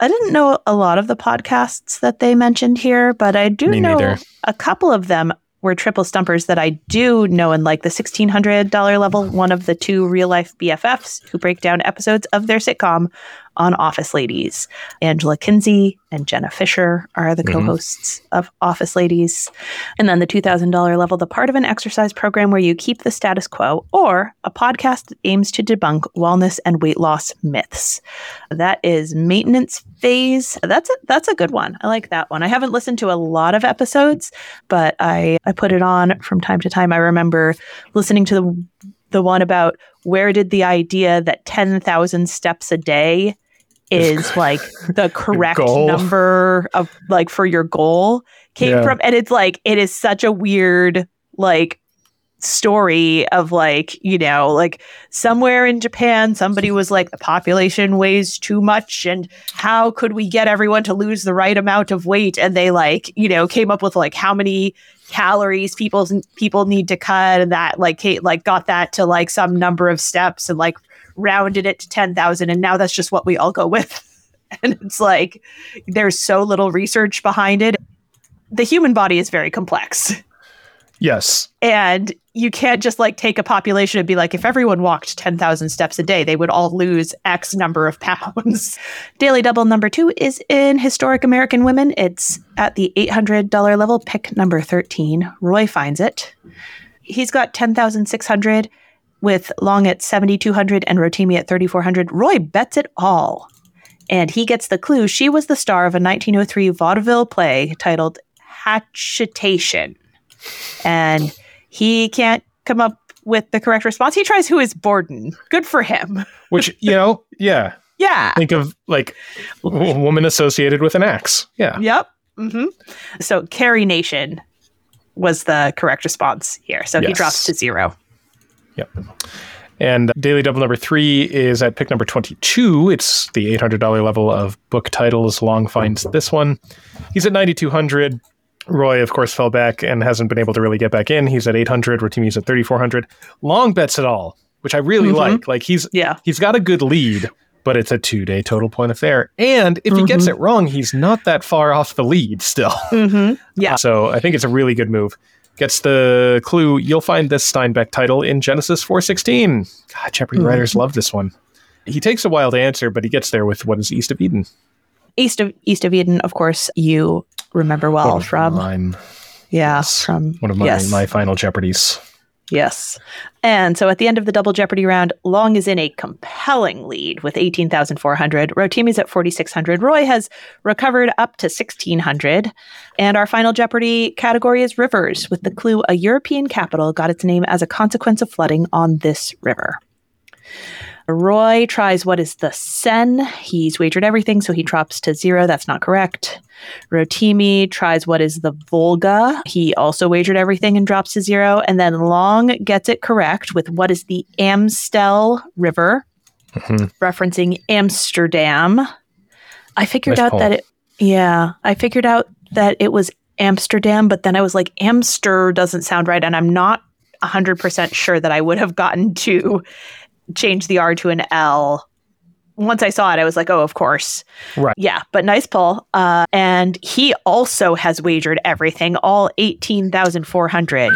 I didn't know a lot of the podcasts that they mentioned here, but I do Me know neither. a couple of them were triple stumpers that I do know and like the $1,600 level, one of the two real life BFFs who break down episodes of their sitcom on Office Ladies. Angela Kinsey and Jenna Fischer are the Mhm. co hosts of Office Ladies. And then the $2,000 level, the part of an exercise program where you keep the status quo, or a podcast that aims to debunk wellness and weight loss myths. That is maintenance phase. That's a, that's a good one. I like that one. I haven't listened to a lot of episodes, but I I put it on from time to time. I remember listening to the the one about where did the idea that 10,000 steps a day is like the correct number of like for your goal came Yeah. from and it's like it is such a weird like story of like, you know, like somewhere in Japan, somebody was like, the population weighs too much. And how could we get everyone to lose the right amount of weight? And they like, you know, came up with like how many calories people people need to cut and that like Kate like got that to like some number of steps and like rounded it to 10,000 and now that's just what we all go with. And it's like there's so little research behind it. The human body is very complex. Yes. And you can't just like take a population and be like, if everyone walked 10,000 steps a day, they would all lose X number of pounds. Daily Double number two is in Historic American Women. It's at the $800 level, pick number 13. Roy finds it. He's got 10,600 with Long at 7,200 and Rotimi at 3,400. Roy bets it all. And he gets the clue. She was the star of a 1903 vaudeville play titled Hatchetation and he can't come up with the correct response. He tries who is Borden. Good for him. Which, you know, yeah. Yeah. Think of like a woman associated with an axe. Yeah. Yep. Mm-hmm. So Carrie Nation was the correct response here. So yes. he drops to zero. Yep. And Daily Double number three is at pick number 22. It's the $800 level of book titles. Long finds this one. He's at 9,200. Roy, of course, fell back and hasn't been able to really get back in. He's at 800. Rotimi's at 3,400. Long bets it all, which I really mm-hmm. like. Like he's yeah he's got a good lead, but it's a two day total point affair. And if mm-hmm. he gets it wrong, he's not that far off the lead still. Mm-hmm. Yeah. So I think it's a really good move. Gets the clue. You'll find this Steinbeck title in Genesis 416. God, Jeopardy mm-hmm. writers love this one. He takes a while to answer, but he gets there with what is East of Eden. East of East of Eden, of course, you remember well from mine. yeah from one of my yes. my final jeopardies. Yes. And so at the end of the double Jeopardy round, Long is in a compelling lead with 18,400. Rotimi's at 4,600. Roy has recovered up to 1,600. And our final Jeopardy category is rivers, with the clue a European capital got its name as a consequence of flooding on this river. Roy tries what is the Seine. He's wagered everything, so he drops to zero. That's not correct. Rotimi tries what is the Volga. He also wagered everything and drops to zero. And then Long gets it correct with what is the Amstel River, mm-hmm. referencing Amsterdam. I figured nice out poem. that it, yeah, I figured out that it was Amsterdam, but then I was like, Amster doesn't sound right. And I'm not 100% sure that I would have gotten to change the R to an L. Once I saw it, I was like, oh, of course. Right. Yeah, but nice pull. Uh, and he also has wagered everything, all 18,400.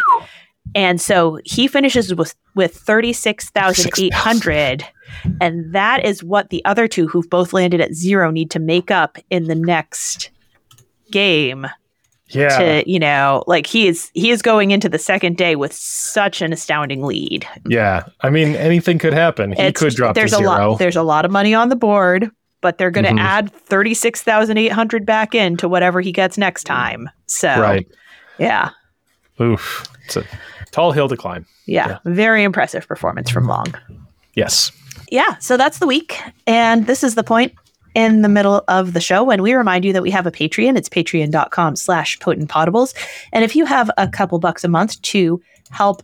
And so he finishes with, with 36,800. And that is what the other two who've both landed at zero need to make up in the next game yeah. to you know like he is he is going into the second day with such an astounding lead. Yeah. I mean anything could happen. He it's, could drop there's a lot there's a lot of money on the board but they're going to mm-hmm. add 36800 back in to whatever he gets next time. So right. yeah. Oof. It's a tall hill to climb. Yeah, yeah. very impressive performance from long. Yes. Yeah. So that's the week. And this is the point in the middle of the show when we remind you that we have a Patreon. It's patreon.com slash potent potables And if you have a couple bucks a month to help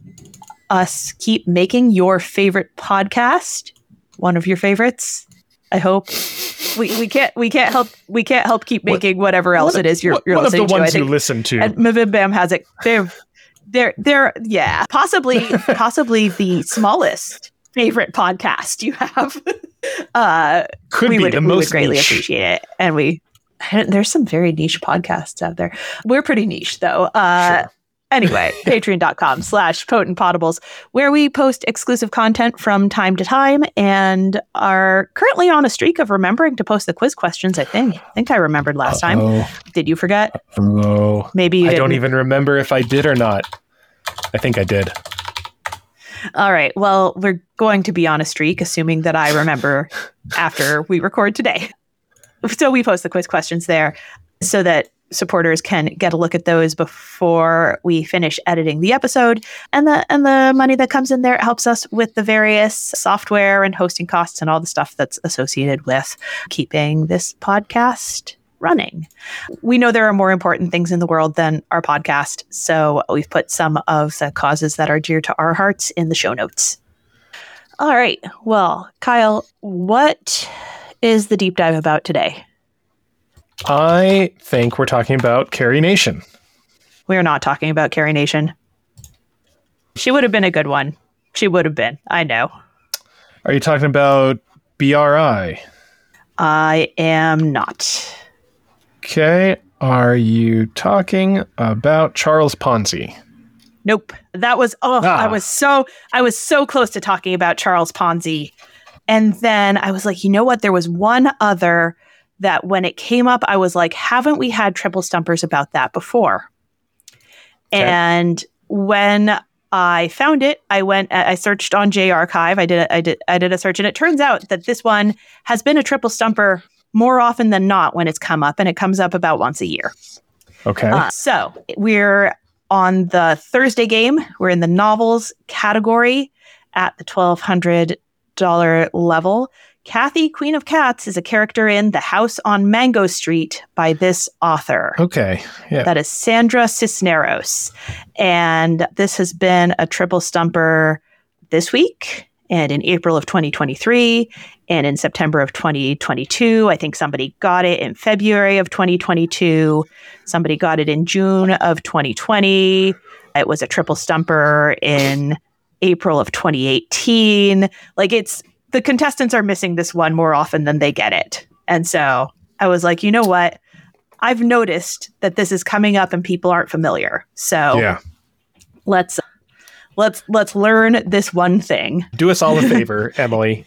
us keep making your favorite podcast, one of your favorites, I hope we, we can't we can't help we can't help keep making what, whatever else it is you're, you're one of the ones to. you listen to. And MBMBaM has it. They're they're they're yeah possibly possibly the smallest favorite podcast you have. uh, Could we be would, the we most would greatly niche. appreciate it, and we there's some very niche podcasts out there. We're pretty niche though. Uh, Sure. anyway, patreon.com slash potent potables, where we post exclusive content from time to time and are currently on a streak of remembering to post the quiz questions, I think. I think I remembered last time. Uh-oh. Did you forget? Oh, Maybe you I don't didn't. even remember if I did or not. I think I did. All right. Well, we're going to be on a streak, assuming that I remember after we record today. So we post the quiz questions there so that supporters can get a look at those before we finish editing the episode and the and the money that comes in there helps us with the various software and hosting costs and all the stuff that's associated with keeping this podcast running. We know there are more important things in the world than our podcast, so we've put some of the causes that are dear to our hearts in the show notes. All right. Well, Kyle, what is the deep dive about today? I think we're talking about Carrie Nation. We are not talking about Carrie Nation. She would have been a good one. She would have been. I know. Are you talking about BRI? I am not. Okay. Are you talking about Charles Ponzi? Nope. That was oh, Ah. I was so I was so close to talking about Charles Ponzi. And then I was like, you know what? There was one other that when it came up, I was like, haven't we had triple stumpers about that before? Okay. And when I found it, I went I searched on J Archive. I did a, I did I did a search and it turns out that this one has been a triple stumper more often than not when it's come up and it comes up about once a year. Okay. Uh, so we're on the Thursday game. We're in the novels category at the twelve hundred dollar level. Kathy, Queen of Cats, is a character in The House on Mango Street by this author. okay. Yeah. That is Sandra Cisneros. And this has been a triple stumper this week and in April of 2023 and in September of 2022. I think somebody got it in February of 2022. Somebody got it in June of 2020. It was a triple stumper in April of 2018. Like it's the contestants are missing this one more often than they get it. And so I was like, you know what? I've noticed that this is coming up and people aren't familiar. So yeah. let's let's let's learn this one thing. Do us all a favor, Emily,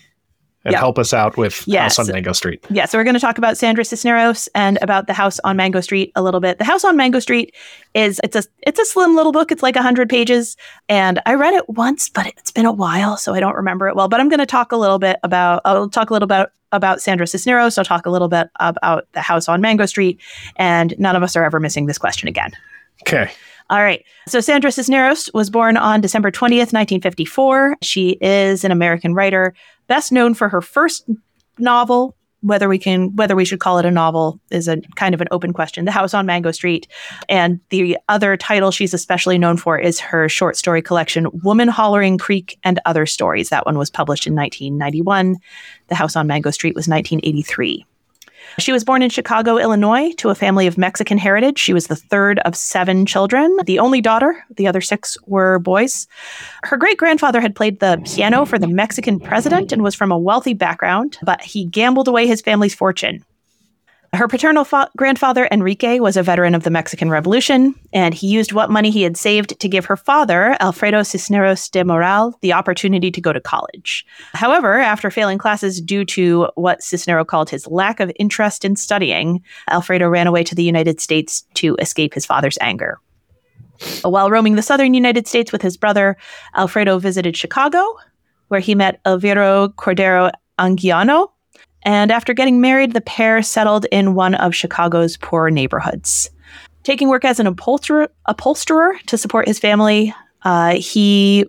and Yeah. help us out with Yes. House on Mango Street. Yeah, so we're going to talk about Sandra Cisneros and about the house on Mango Street a little bit. The house on Mango Street is it's a it's a slim little book. It's like 100 pages and I read it once, but it's been a while, so I don't remember it well, but I'm going to talk a little bit about I'll talk a little bit about Sandra Cisneros, I'll talk a little bit about the house on Mango Street and none of us are ever missing this question again. Okay. All right. So Sandra Cisneros was born on December 20th, 1954. She is an American writer, best known for her first novel. Whether we can, whether we should call it a novel is a kind of an open question. The House on Mango Street, and the other title she's especially known for is her short story collection, Woman Hollering Creek and Other Stories. That one was published in 1991. The House on Mango Street was 1983. She was born in Chicago, Illinois, to a family of Mexican heritage. She was the third of seven children, the only daughter. The other six were boys. Her great grandfather had played the piano for the Mexican president and was from a wealthy background, but he gambled away his family's fortune. Her paternal fa- grandfather, Enrique, was a veteran of the Mexican Revolution, and he used what money he had saved to give her father, Alfredo Cisneros de Moral, the opportunity to go to college. However, after failing classes due to what Cisnero called his lack of interest in studying, Alfredo ran away to the United States to escape his father's anger. While roaming the southern United States with his brother, Alfredo visited Chicago, where he met Elvira Cordero Anguiano. And after getting married, the pair settled in one of Chicago's poor neighborhoods. Taking work as an upholsterer, upholsterer to support his family, uh, he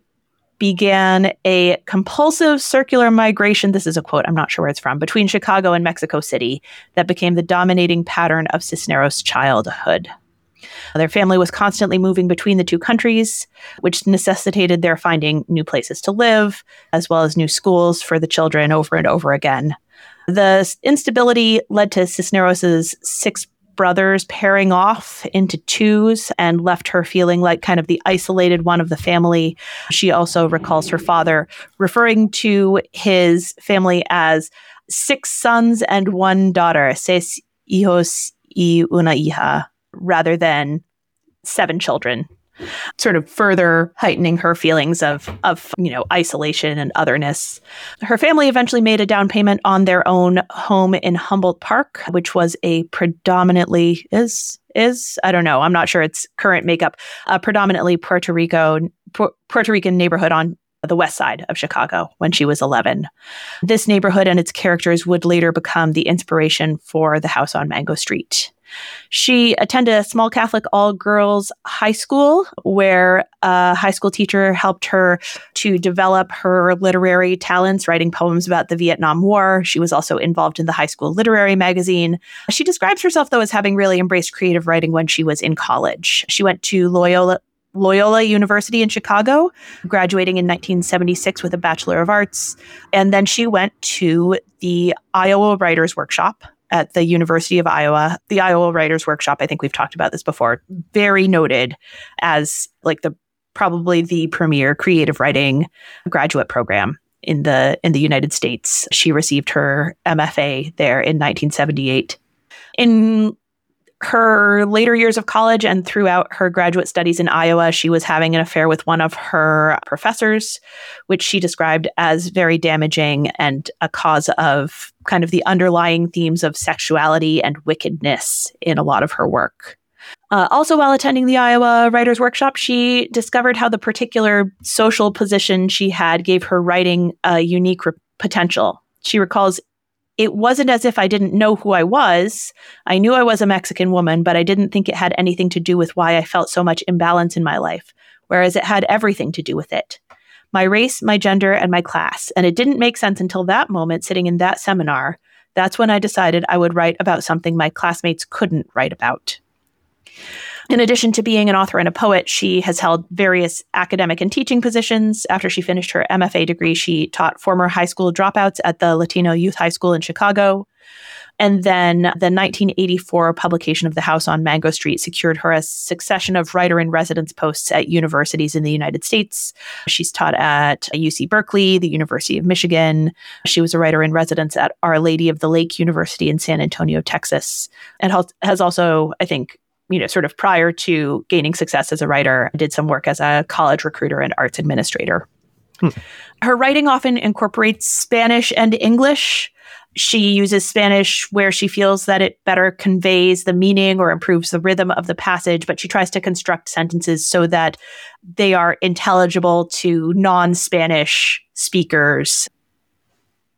began a compulsive circular migration. This is a quote, I'm not sure where it's from, between Chicago and Mexico City that became the dominating pattern of Cisneros' childhood. Their family was constantly moving between the two countries, which necessitated their finding new places to live, as well as new schools for the children over and over again. The instability led to Cisneros' six brothers pairing off into twos and left her feeling like kind of the isolated one of the family. She also recalls her father referring to his family as six sons and one daughter, seis hijos y una hija, rather than seven children sort of further heightening her feelings of of you know isolation and otherness. Her family eventually made a down payment on their own home in Humboldt Park, which was a predominantly is is I don't know I'm not sure its current makeup a predominantly Puerto Rico Pu- Puerto Rican neighborhood on the west side of Chicago when she was 11. This neighborhood and its characters would later become the inspiration for the house on Mango Street. She attended a small Catholic all girls high school where a high school teacher helped her to develop her literary talents, writing poems about the Vietnam War. She was also involved in the high school literary magazine. She describes herself, though, as having really embraced creative writing when she was in college. She went to Loyola, Loyola University in Chicago, graduating in 1976 with a Bachelor of Arts. And then she went to the Iowa Writers Workshop at the University of Iowa. The Iowa Writers Workshop, I think we've talked about this before, very noted as like the probably the premier creative writing graduate program in the in the United States. She received her MFA there in 1978. In her later years of college and throughout her graduate studies in Iowa, she was having an affair with one of her professors, which she described as very damaging and a cause of kind of the underlying themes of sexuality and wickedness in a lot of her work. Uh, also, while attending the Iowa Writers Workshop, she discovered how the particular social position she had gave her writing a unique re- potential. She recalls it wasn't as if I didn't know who I was. I knew I was a Mexican woman, but I didn't think it had anything to do with why I felt so much imbalance in my life, whereas it had everything to do with it. My race, my gender, and my class. And it didn't make sense until that moment sitting in that seminar. That's when I decided I would write about something my classmates couldn't write about. In addition to being an author and a poet, she has held various academic and teaching positions. After she finished her MFA degree, she taught former high school dropouts at the Latino Youth High School in Chicago. And then the 1984 publication of The House on Mango Street secured her a succession of writer in residence posts at universities in the United States. She's taught at UC Berkeley, the University of Michigan. She was a writer in residence at Our Lady of the Lake University in San Antonio, Texas, and has also, I think, you know, sort of prior to gaining success as a writer, I did some work as a college recruiter and arts administrator. Hmm. Her writing often incorporates Spanish and English. She uses Spanish where she feels that it better conveys the meaning or improves the rhythm of the passage, but she tries to construct sentences so that they are intelligible to non Spanish speakers,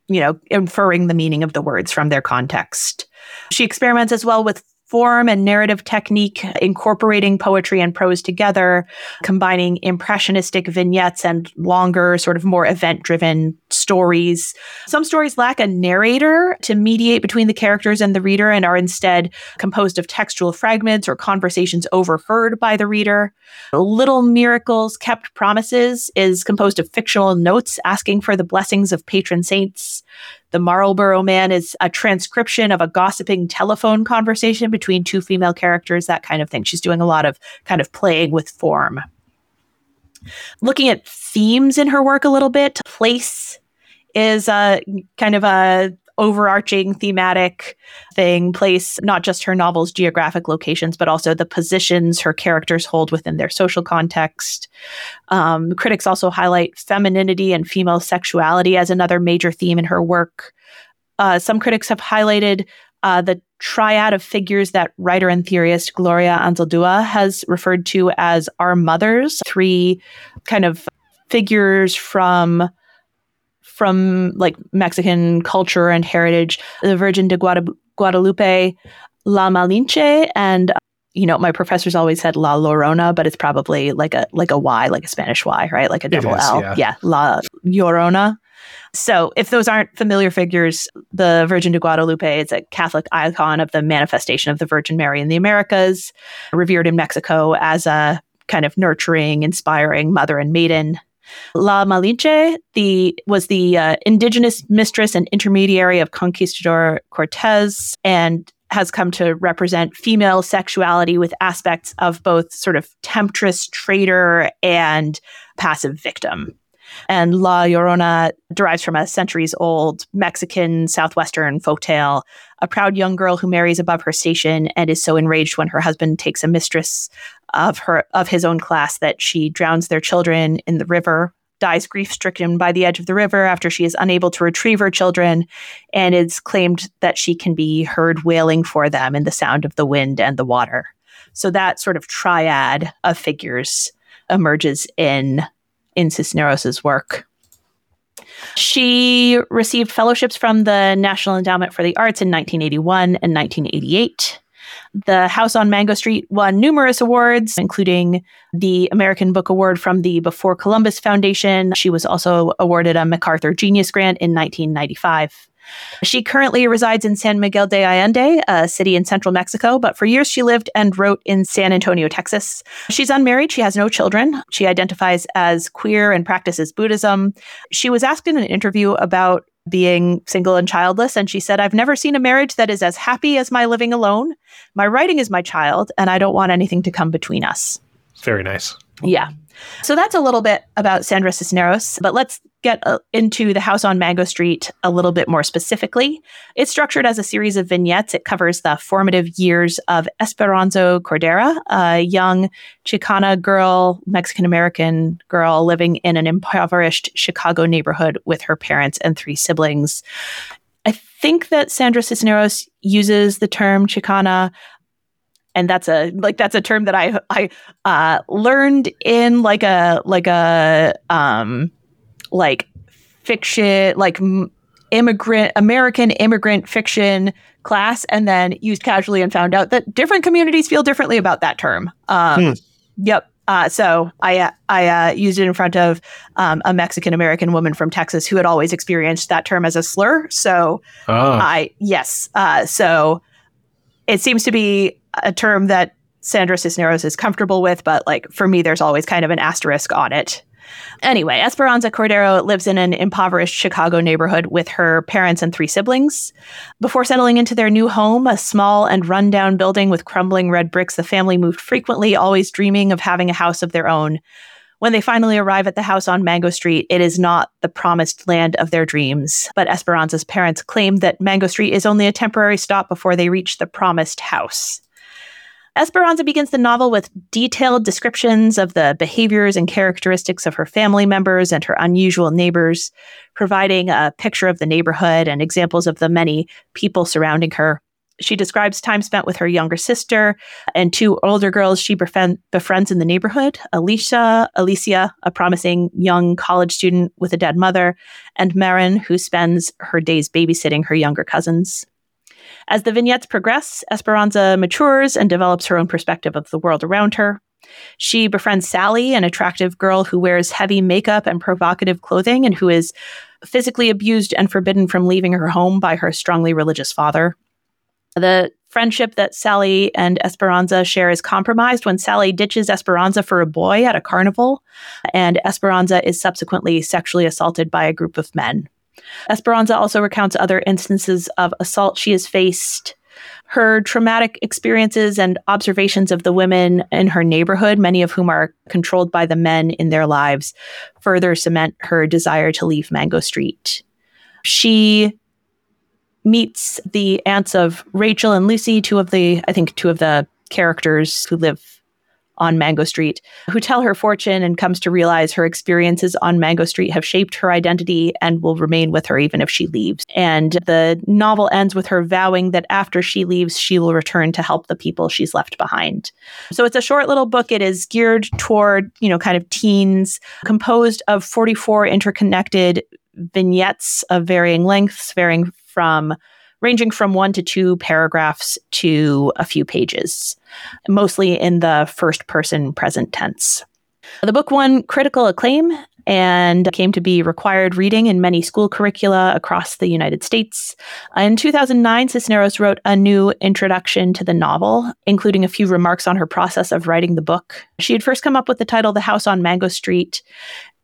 you know, inferring the meaning of the words from their context. She experiments as well with form and narrative technique, incorporating poetry and prose together, combining impressionistic vignettes and longer, sort of more event driven stories. Some stories lack a narrator to mediate between the characters and the reader and are instead composed of textual fragments or conversations overheard by the reader. Little Miracles Kept Promises is composed of fictional notes asking for the blessings of patron saints. The Marlborough Man is a transcription of a gossiping telephone conversation between two female characters, that kind of thing. She's doing a lot of kind of playing with form. Looking at themes in her work a little bit, place is a kind of a overarching thematic thing place not just her novel's geographic locations but also the positions her characters hold within their social context. Um, critics also highlight femininity and female sexuality as another major theme in her work. Uh, some critics have highlighted uh, the triad of figures that writer and theorist Gloria Anzaldúa has referred to as our mothers, three kind of figures from from like Mexican culture and heritage, the Virgin de Guadalupe, La Malinche, and you know, my professors always said La Llorona, but it's probably like a like a Y, like a Spanish Y, right? Like a double is, L. Yeah. yeah, La Llorona. So, if those aren't familiar figures, the Virgin de Guadalupe is a Catholic icon of the manifestation of the Virgin Mary in the Americas, revered in Mexico as a kind of nurturing, inspiring mother and maiden. La Malinche the, was the uh, indigenous mistress and intermediary of Conquistador Cortez and has come to represent female sexuality with aspects of both sort of temptress, traitor, and passive victim. And La Llorona derives from a centuries old Mexican southwestern folktale. A proud young girl who marries above her station and is so enraged when her husband takes a mistress of her of his own class that she drowns their children in the river dies grief stricken by the edge of the river after she is unable to retrieve her children and it's claimed that she can be heard wailing for them in the sound of the wind and the water so that sort of triad of figures emerges in in Cisneros's work. She received fellowships from the National Endowment for the Arts in 1981 and 1988. The House on Mango Street won numerous awards, including the American Book Award from the Before Columbus Foundation. She was also awarded a MacArthur Genius Grant in 1995. She currently resides in San Miguel de Allende, a city in central Mexico, but for years she lived and wrote in San Antonio, Texas. She's unmarried. She has no children. She identifies as queer and practices Buddhism. She was asked in an interview about being single and childless. And she said, I've never seen a marriage that is as happy as my living alone. My writing is my child, and I don't want anything to come between us. Very nice. Yeah. So that's a little bit about Sandra Cisneros, but let's get uh, into the house on Mango Street a little bit more specifically. It's structured as a series of vignettes. It covers the formative years of Esperanza Cordero, a young Chicana girl, Mexican American girl living in an impoverished Chicago neighborhood with her parents and three siblings. I think that Sandra Cisneros uses the term Chicana and that's a like that's a term that I I uh, learned in like a like a um like fiction like immigrant American immigrant fiction class, and then used casually and found out that different communities feel differently about that term. Um, hmm. Yep. Uh, so I uh, I uh, used it in front of um, a Mexican American woman from Texas who had always experienced that term as a slur. So oh. I yes. Uh, so it seems to be a term that Sandra Cisneros is comfortable with, but like for me, there's always kind of an asterisk on it. Anyway, Esperanza Cordero lives in an impoverished Chicago neighborhood with her parents and three siblings. Before settling into their new home, a small and rundown building with crumbling red bricks, the family moved frequently, always dreaming of having a house of their own. When they finally arrive at the house on Mango Street, it is not the promised land of their dreams. But Esperanza's parents claim that Mango Street is only a temporary stop before they reach the promised house. Esperanza begins the novel with detailed descriptions of the behaviors and characteristics of her family members and her unusual neighbors, providing a picture of the neighborhood and examples of the many people surrounding her. She describes time spent with her younger sister and two older girls she befriend, befriends in the neighborhood Alicia, Alicia, a promising young college student with a dead mother, and Marin, who spends her days babysitting her younger cousins. As the vignettes progress, Esperanza matures and develops her own perspective of the world around her. She befriends Sally, an attractive girl who wears heavy makeup and provocative clothing and who is physically abused and forbidden from leaving her home by her strongly religious father. The friendship that Sally and Esperanza share is compromised when Sally ditches Esperanza for a boy at a carnival, and Esperanza is subsequently sexually assaulted by a group of men. Esperanza also recounts other instances of assault she has faced. Her traumatic experiences and observations of the women in her neighborhood, many of whom are controlled by the men in their lives, further cement her desire to leave Mango Street. She meets the aunts of Rachel and Lucy, two of the, I think, two of the characters who live on Mango Street, who tell her fortune and comes to realize her experiences on Mango Street have shaped her identity and will remain with her even if she leaves. And the novel ends with her vowing that after she leaves, she will return to help the people she's left behind. So it's a short little book. It is geared toward, you know, kind of teens, composed of 44 interconnected vignettes of varying lengths, varying from ranging from one to two paragraphs to a few pages, mostly in the first person present tense. The book won critical acclaim and came to be required reading in many school curricula across the United States. In 2009, Cisneros wrote a new introduction to the novel, including a few remarks on her process of writing the book. She had first come up with the title The House on Mango Street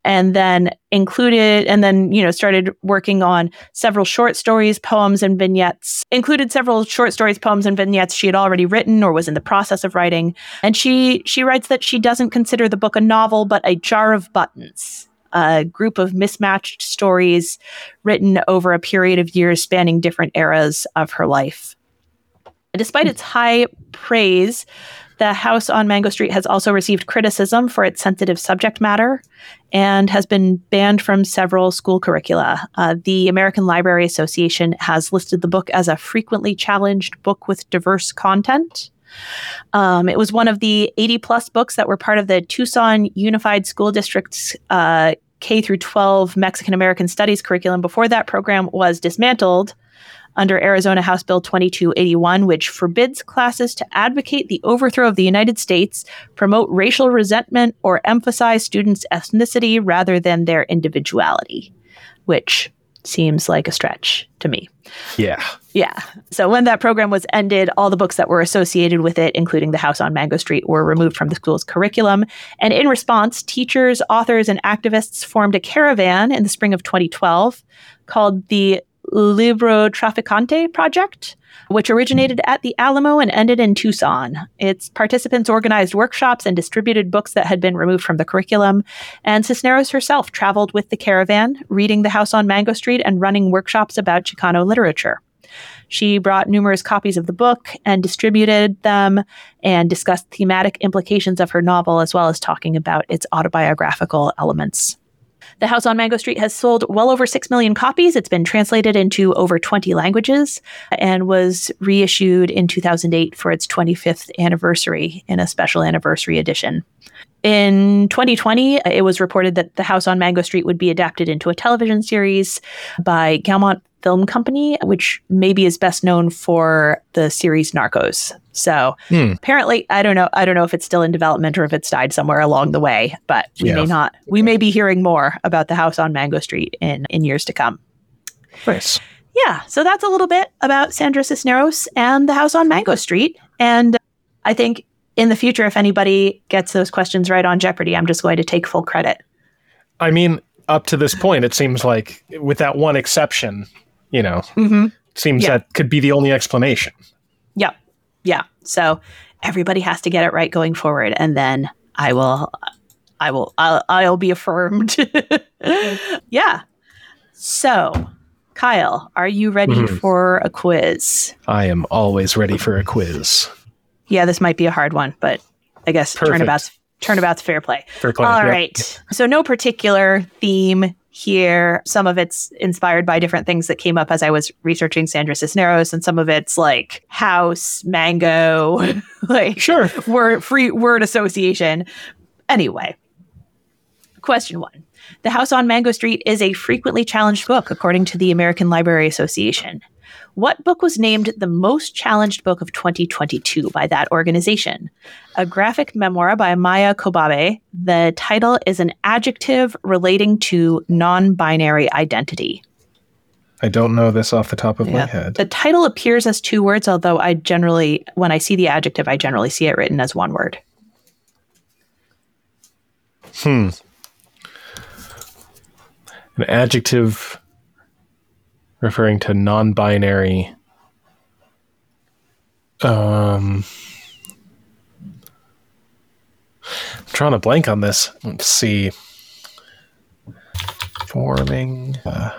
and then included and then you know started working on several short stories poems and vignettes included several short stories poems and vignettes she had already written or was in the process of writing. And she she writes that she doesn't consider the book a novel but a jar of buttons a group of mismatched stories written over a period of years spanning different eras of her life. Despite its high praise the house on Mango Street has also received criticism for its sensitive subject matter and has been banned from several school curricula. Uh, the American Library Association has listed the book as a frequently challenged book with diverse content. Um, it was one of the 80 plus books that were part of the Tucson Unified School District's uh, K through 12 Mexican American Studies curriculum before that program was dismantled under Arizona House Bill 2281, which forbids classes to advocate the overthrow of the United States, promote racial resentment, or emphasize students' ethnicity rather than their individuality, which seems like a stretch to me. Yeah. Yeah. So when that program was ended, all the books that were associated with it, including The House on Mango Street, were removed from the school's curriculum. And in response, teachers, authors, and activists formed a caravan in the spring of 2012 called the Libro Traficante Project, which originated at the Alamo and ended in Tucson. Its participants organized workshops and distributed books that had been removed from the curriculum. And Cisneros herself traveled with the caravan, reading The House on Mango Street and running workshops about Chicano literature. She brought numerous copies of the book and distributed them and discussed thematic implications of her novel as well as talking about its autobiographical elements. The House on Mango Street has sold well over 6 million copies. It's been translated into over 20 languages and was reissued in 2008 for its 25th anniversary in a special anniversary edition. In 2020, it was reported that The House on Mango Street would be adapted into a television series by Gaumont Film Company, which maybe is best known for the series Narcos. So Hmm. apparently, I don't know. I don't know if it's still in development or if it's died somewhere along the way. But we Yeah. may not. We may be hearing more about the house on Mango Street in in years to come. Nice. Yeah. So that's a little bit about Sandra Cisneros and the house on Mango Street. And I think in the future, if anybody gets those questions right on Jeopardy, I'm just going to take full credit. I mean, up to this point, it seems like, with that one exception, you know, Mm-hmm. seems Yeah. that could be the only explanation. Yep. Yeah. So everybody has to get it right going forward, and then I will, I will, I'll, I'll be affirmed. yeah. So, Kyle, are you ready Mhm. for a quiz? I am always ready for a quiz. Yeah, this might be a hard one, but I guess Perfect. turnabout's turnabout's fair play. Fair play. All Yep. right. So no particular theme here. Some of it's inspired by different things that came up as I was researching Sandra Cisneros, and some of it's like house, mango, like Sure. word free word association. Anyway, question one. The House on Mango Street is a frequently challenged book, according to the American Library Association. What book was named the most challenged book of 2022 by that organization? A graphic memoir by Maia Kobabe. The title is an adjective relating to non binary identity. I don't know this off the top of my head. The title appears as two words, although I generally, when I see the adjective, I generally see it written as one word. Hmm. An adjective referring to non-binary. Um, I'm drawing a blank on this. Let's see. Forming. Uh,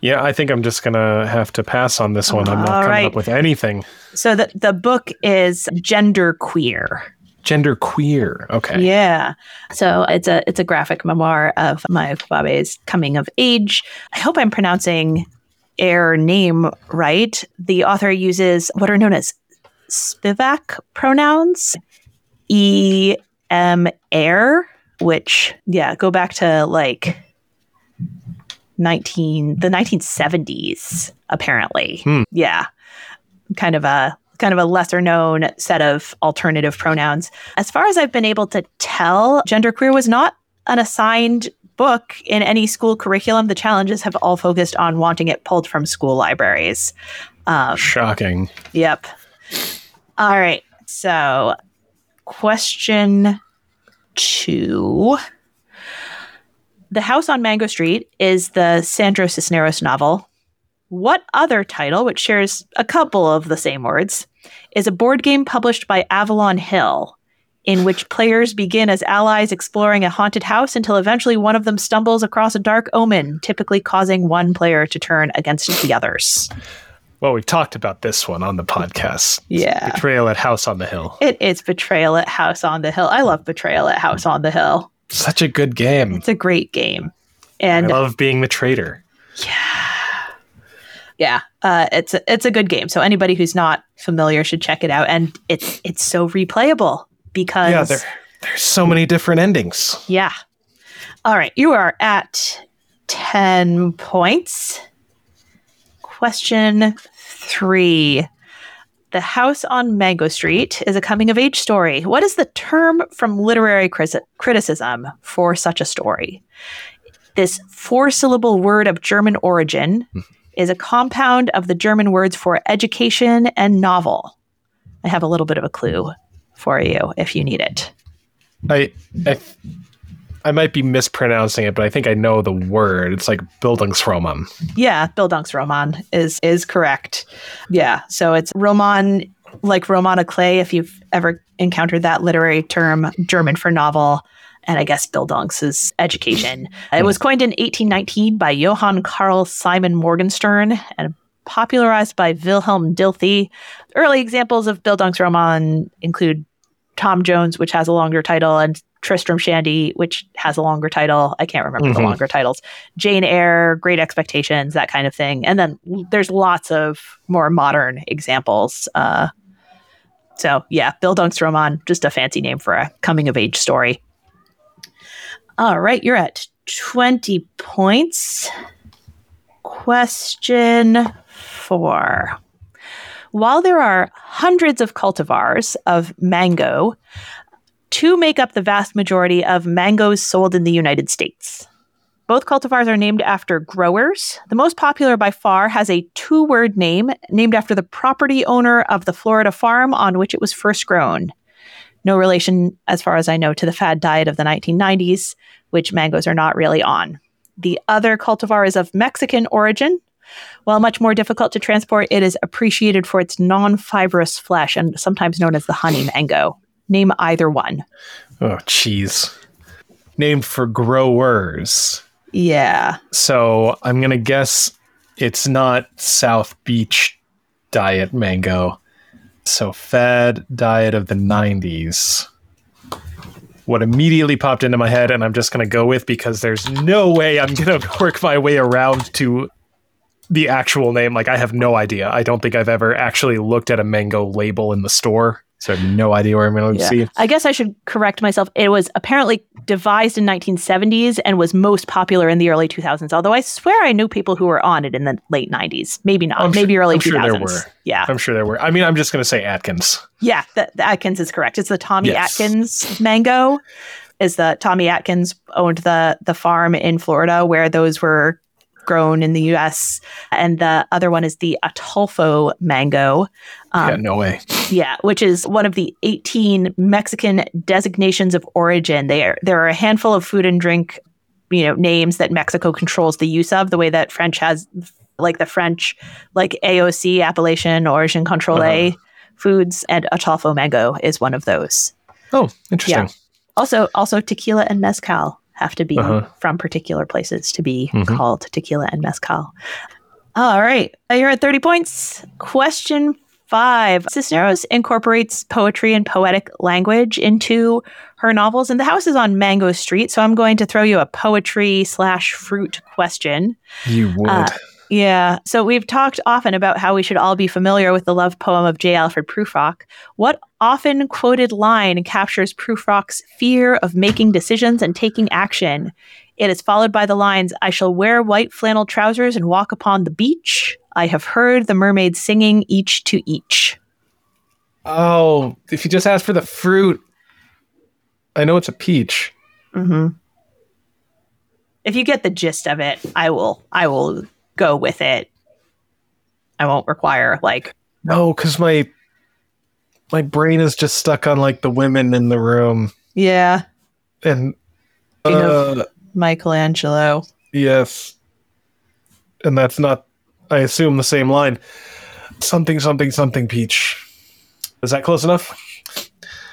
yeah, I think I'm just gonna have to pass on this one. I'm not All coming right. up with anything. So the, the book is gender queer. Gender queer. Okay. Yeah. So it's a it's a graphic memoir of Maia Kobabe's coming of age. I hope I'm pronouncing air name right. The author uses what are known as Spivak pronouns. E M air, which yeah, go back to like 19 the 1970s apparently. Hmm. Yeah. Kind of a kind of a lesser known set of alternative pronouns. As far as I've been able to tell, genderqueer was not an assigned book in any school curriculum. The challenges have all focused on wanting it pulled from school libraries. Um, Shocking. Yep. All right. So, question two. The House on Mango Street is the Sandro Cisneros novel. What other title, which shares a couple of the same words, is a board game published by Avalon Hill, in which players begin as allies exploring a haunted house until eventually one of them stumbles across a dark omen, typically causing one player to turn against the others? Well, we've talked about this one on the podcast. Yeah. Betrayal at House on the Hill. It is Betrayal at House on the Hill. I love Betrayal at House on the Hill. Such a good game. It's a great game. And I love being the traitor. yeah, uh, it's a, it's a good game. So anybody who's not familiar should check it out. And it's it's so replayable because Yeah, there, there's so many different endings. yeah. All right, you are at 10 points. Question three. The House on Mango Street is a coming of age story. What is the term from literary criticism for such a story? This four syllable word of German origin is a compound of the German words for education and novel. I have a little bit of a clue for you if you need it. I, I, I might be mispronouncing it, but I think I know the word. It's like Bildungsroman. Yeah, Bildungsroman is is correct. Yeah, so it's Roman, like roman à clef. If you've ever encountered that literary term, German for novel and I guess Bildungs is education. It was coined in 1819 by Johann Carl Simon Morgenstern and popularized by Wilhelm Dilthey. Early examples of Bildungsroman include Tom Jones, which has a longer title, and Tristram Shandy, which has a longer title. I can't remember mm-hmm. the longer titles. Jane Eyre, Great Expectations, that kind of thing. And then there's lots of more modern examples. Uh, so yeah, Bildungsroman, just a fancy name for a coming of age story. All right, you're at 20 points. Question four. While there are hundreds of cultivars of mango, two make up the vast majority of mangoes sold in the United States. Both cultivars are named after growers. The most popular by far has a two word name named after the property owner of the Florida farm on which it was first grown. No relation, as far as I know, to the fad diet of the 1990s, which mangoes are not really on. The other cultivar is of Mexican origin. While much more difficult to transport, it is appreciated for its non fibrous flesh and sometimes known as the honey mango. Name either one. Oh, jeez. Named for growers. Yeah. So I'm going to guess it's not South Beach diet mango. So, fad diet of the 90s. What immediately popped into my head, and I'm just going to go with because there's no way I'm going to work my way around to the actual name. Like, I have no idea. I don't think I've ever actually looked at a mango label in the store. So I have no idea where I'm going to yeah. see. I guess I should correct myself. It was apparently devised in 1970s and was most popular in the early 2000s. Although I swear I knew people who were on it in the late 90s. Maybe not. I'm maybe sure, early I'm 2000s. Sure there were. Yeah, I'm sure there were. I mean, I'm just going to say Atkins. Yeah, the, the, Atkins is correct. It's the Tommy yes. Atkins mango. Is the Tommy Atkins owned the the farm in Florida where those were grown in the US. And the other one is the Ataulfo mango. Um, yeah, no way. Yeah, which is one of the 18 Mexican designations of origin. There, there are a handful of food and drink you know names that Mexico controls the use of the way that French has like the French like AOC appellation origin control uh-huh. foods and Ataulfo mango is one of those. Oh, interesting. Yeah. Also also tequila and mezcal have to be uh-huh. from particular places to be mm-hmm. called tequila and mezcal. All right. You're at 30 points. Question five. Cisneros incorporates poetry and poetic language into her novels, and the house is on Mango Street. So I'm going to throw you a poetry slash fruit question. You would. Uh, yeah. So we've talked often about how we should all be familiar with the love poem of J. Alfred Prufrock. What often quoted line captures Prufrock's fear of making decisions and taking action? It is followed by the lines I shall wear white flannel trousers and walk upon the beach. I have heard the mermaids singing each to each. Oh, if you just ask for the fruit, I know it's a peach. Mm-hmm. If you get the gist of it, I will. I will go with it. I won't require like no, because my my brain is just stuck on like the women in the room. Yeah, and uh, Michelangelo. Yes, and that's not. I assume the same line. Something, something, something. Peach. Is that close enough?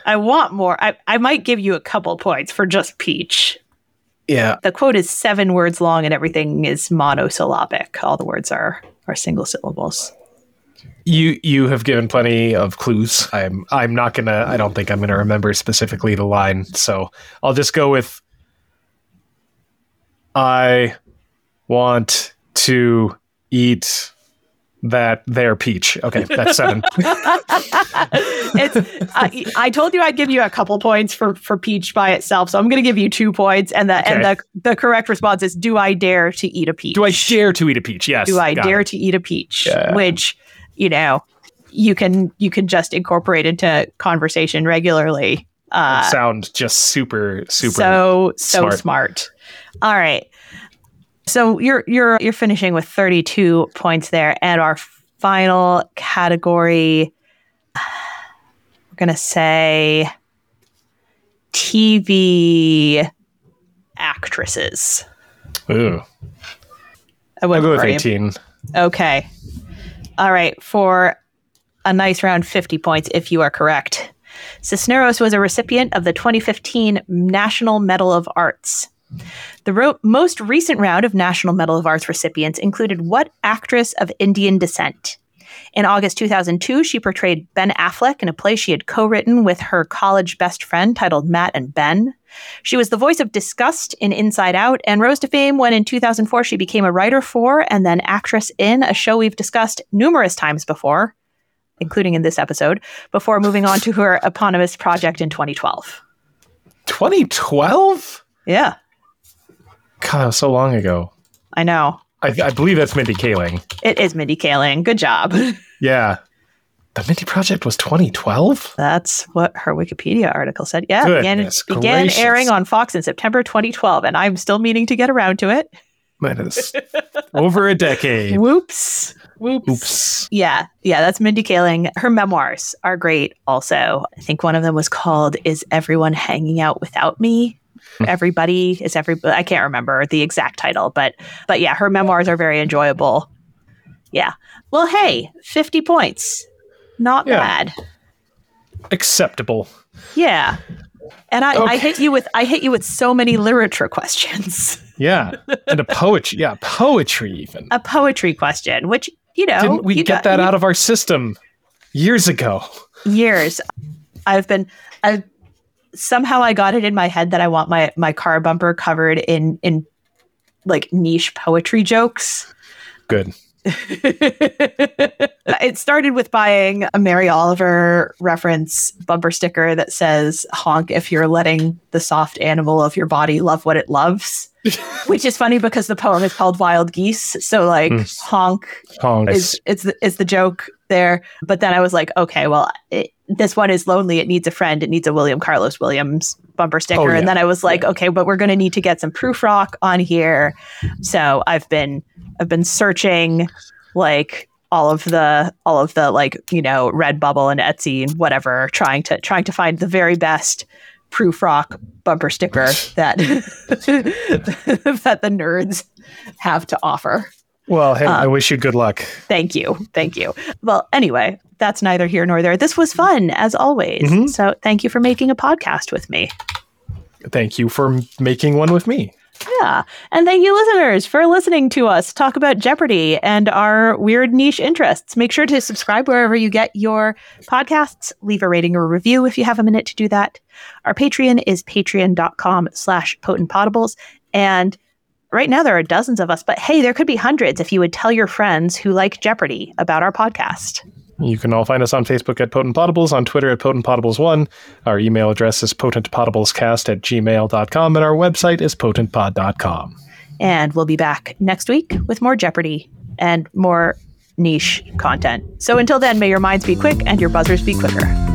I want more. I, I might give you a couple points for just Peach. Yeah. The quote is seven words long and everything is monosyllabic. All the words are are single syllables. You you have given plenty of clues. I'm I'm not gonna I don't think I'm gonna remember specifically the line, so I'll just go with I want to eat that they're peach. Okay, that's seven. it's I, I told you I'd give you a couple points for for peach by itself, so I'm going to give you two points, and the and the the correct response is do I dare to eat a peach? Do I dare to eat a peach? Yes. do I dare it. to eat a peach? Yeah. Which you know you can you can just incorporate into conversation regularly. Uh, sound just super super so so smart. smart. All right. So you're you're you're finishing with 32 points there and our final category we're going to say TV actresses. Ooh. I I'll go with for you. 18. Okay. All right. For a nice round 50 points, if you are correct. Cisneros was a recipient of the 2015 National Medal of Arts. The ro- most recent round of National Medal of Arts recipients included what actress of Indian descent? In August 2002, she portrayed Ben Affleck in a play she had co written with her college best friend titled Matt and Ben. She was the voice of Disgust in Inside Out and rose to fame when in 2004 she became a writer for and then actress in a show we've discussed numerous times before, including in this episode, before moving on to her eponymous project in 2012. 2012? Yeah, God, so long ago. I know. I, I believe that's Mindy Kaling. It is Mindy Kaling. Good job. Yeah. The Mindy Project was 2012? That's what her Wikipedia article said. Yeah, began, Goodness began gracious. airing on Fox in September 2012, and I'm still meaning to get around to it. That is over a decade. Whoops. Whoops. Oops. Yeah, yeah, that's Mindy Kaling. Her memoirs are great also. I think one of them was called Is Everyone Hanging Out Without Me? Mm-hmm. Everybody is every I can't remember the exact title, but but yeah, her memoirs are very enjoyable. Yeah. Well, hey, 50 points. Not Yeah. bad. Acceptable. Yeah. And I, I hit you with I hit you with so many literature questions. Yeah. And a poetry. Yeah, poetry even. A poetry question, which you know Didn't we get got- that you- out of our system years ago? years. I've been I somehow I got it in my head that I want my my car bumper covered in in like niche poetry jokes. Good. it started with buying a Mary Oliver reference bumper sticker that says honk if you're letting the soft animal of your body love what it loves. Which is funny because the poem is called Wild Geese. So like Mm. honk Oh, is it's the, is the joke there. But then I was like, okay, well, it, this one is lonely. It needs a friend. It needs a William Carlos Williams bumper sticker. Oh, yeah. And then I was like, okay, but we're going to need to get some Prufrock on here. So I've been I've been searching like all of the all of the like you know Redbubble and Etsy and whatever, trying to trying to find the very best Prufrock bumper sticker that that the nerds have to offer. Well, hey, I Um, wish you good luck. Thank you. Thank you. Well, anyway, that's neither here nor there. This was fun as always. Mhm. So thank you for making a podcast with me. Thank you for making one with me. Yeah. And thank you, listeners, for listening to us talk about Jeopardy and our weird niche interests. Make sure to subscribe wherever you get your podcasts. Leave a rating or review if you have a minute to do that. Our Patreon is patreon.com slash potentpotables. And right now there are dozens of us, but hey, there could be hundreds if you would tell your friends who like Jeopardy about our podcast. You can all find us on Facebook at Potent Potables, on Twitter at Potent Potables1. Our email address is potentpotablescast at gmail.com, and our website is potentpod.com. And we'll be back next week with more Jeopardy and more niche content. So until then, may your minds be quick and your buzzers be quicker.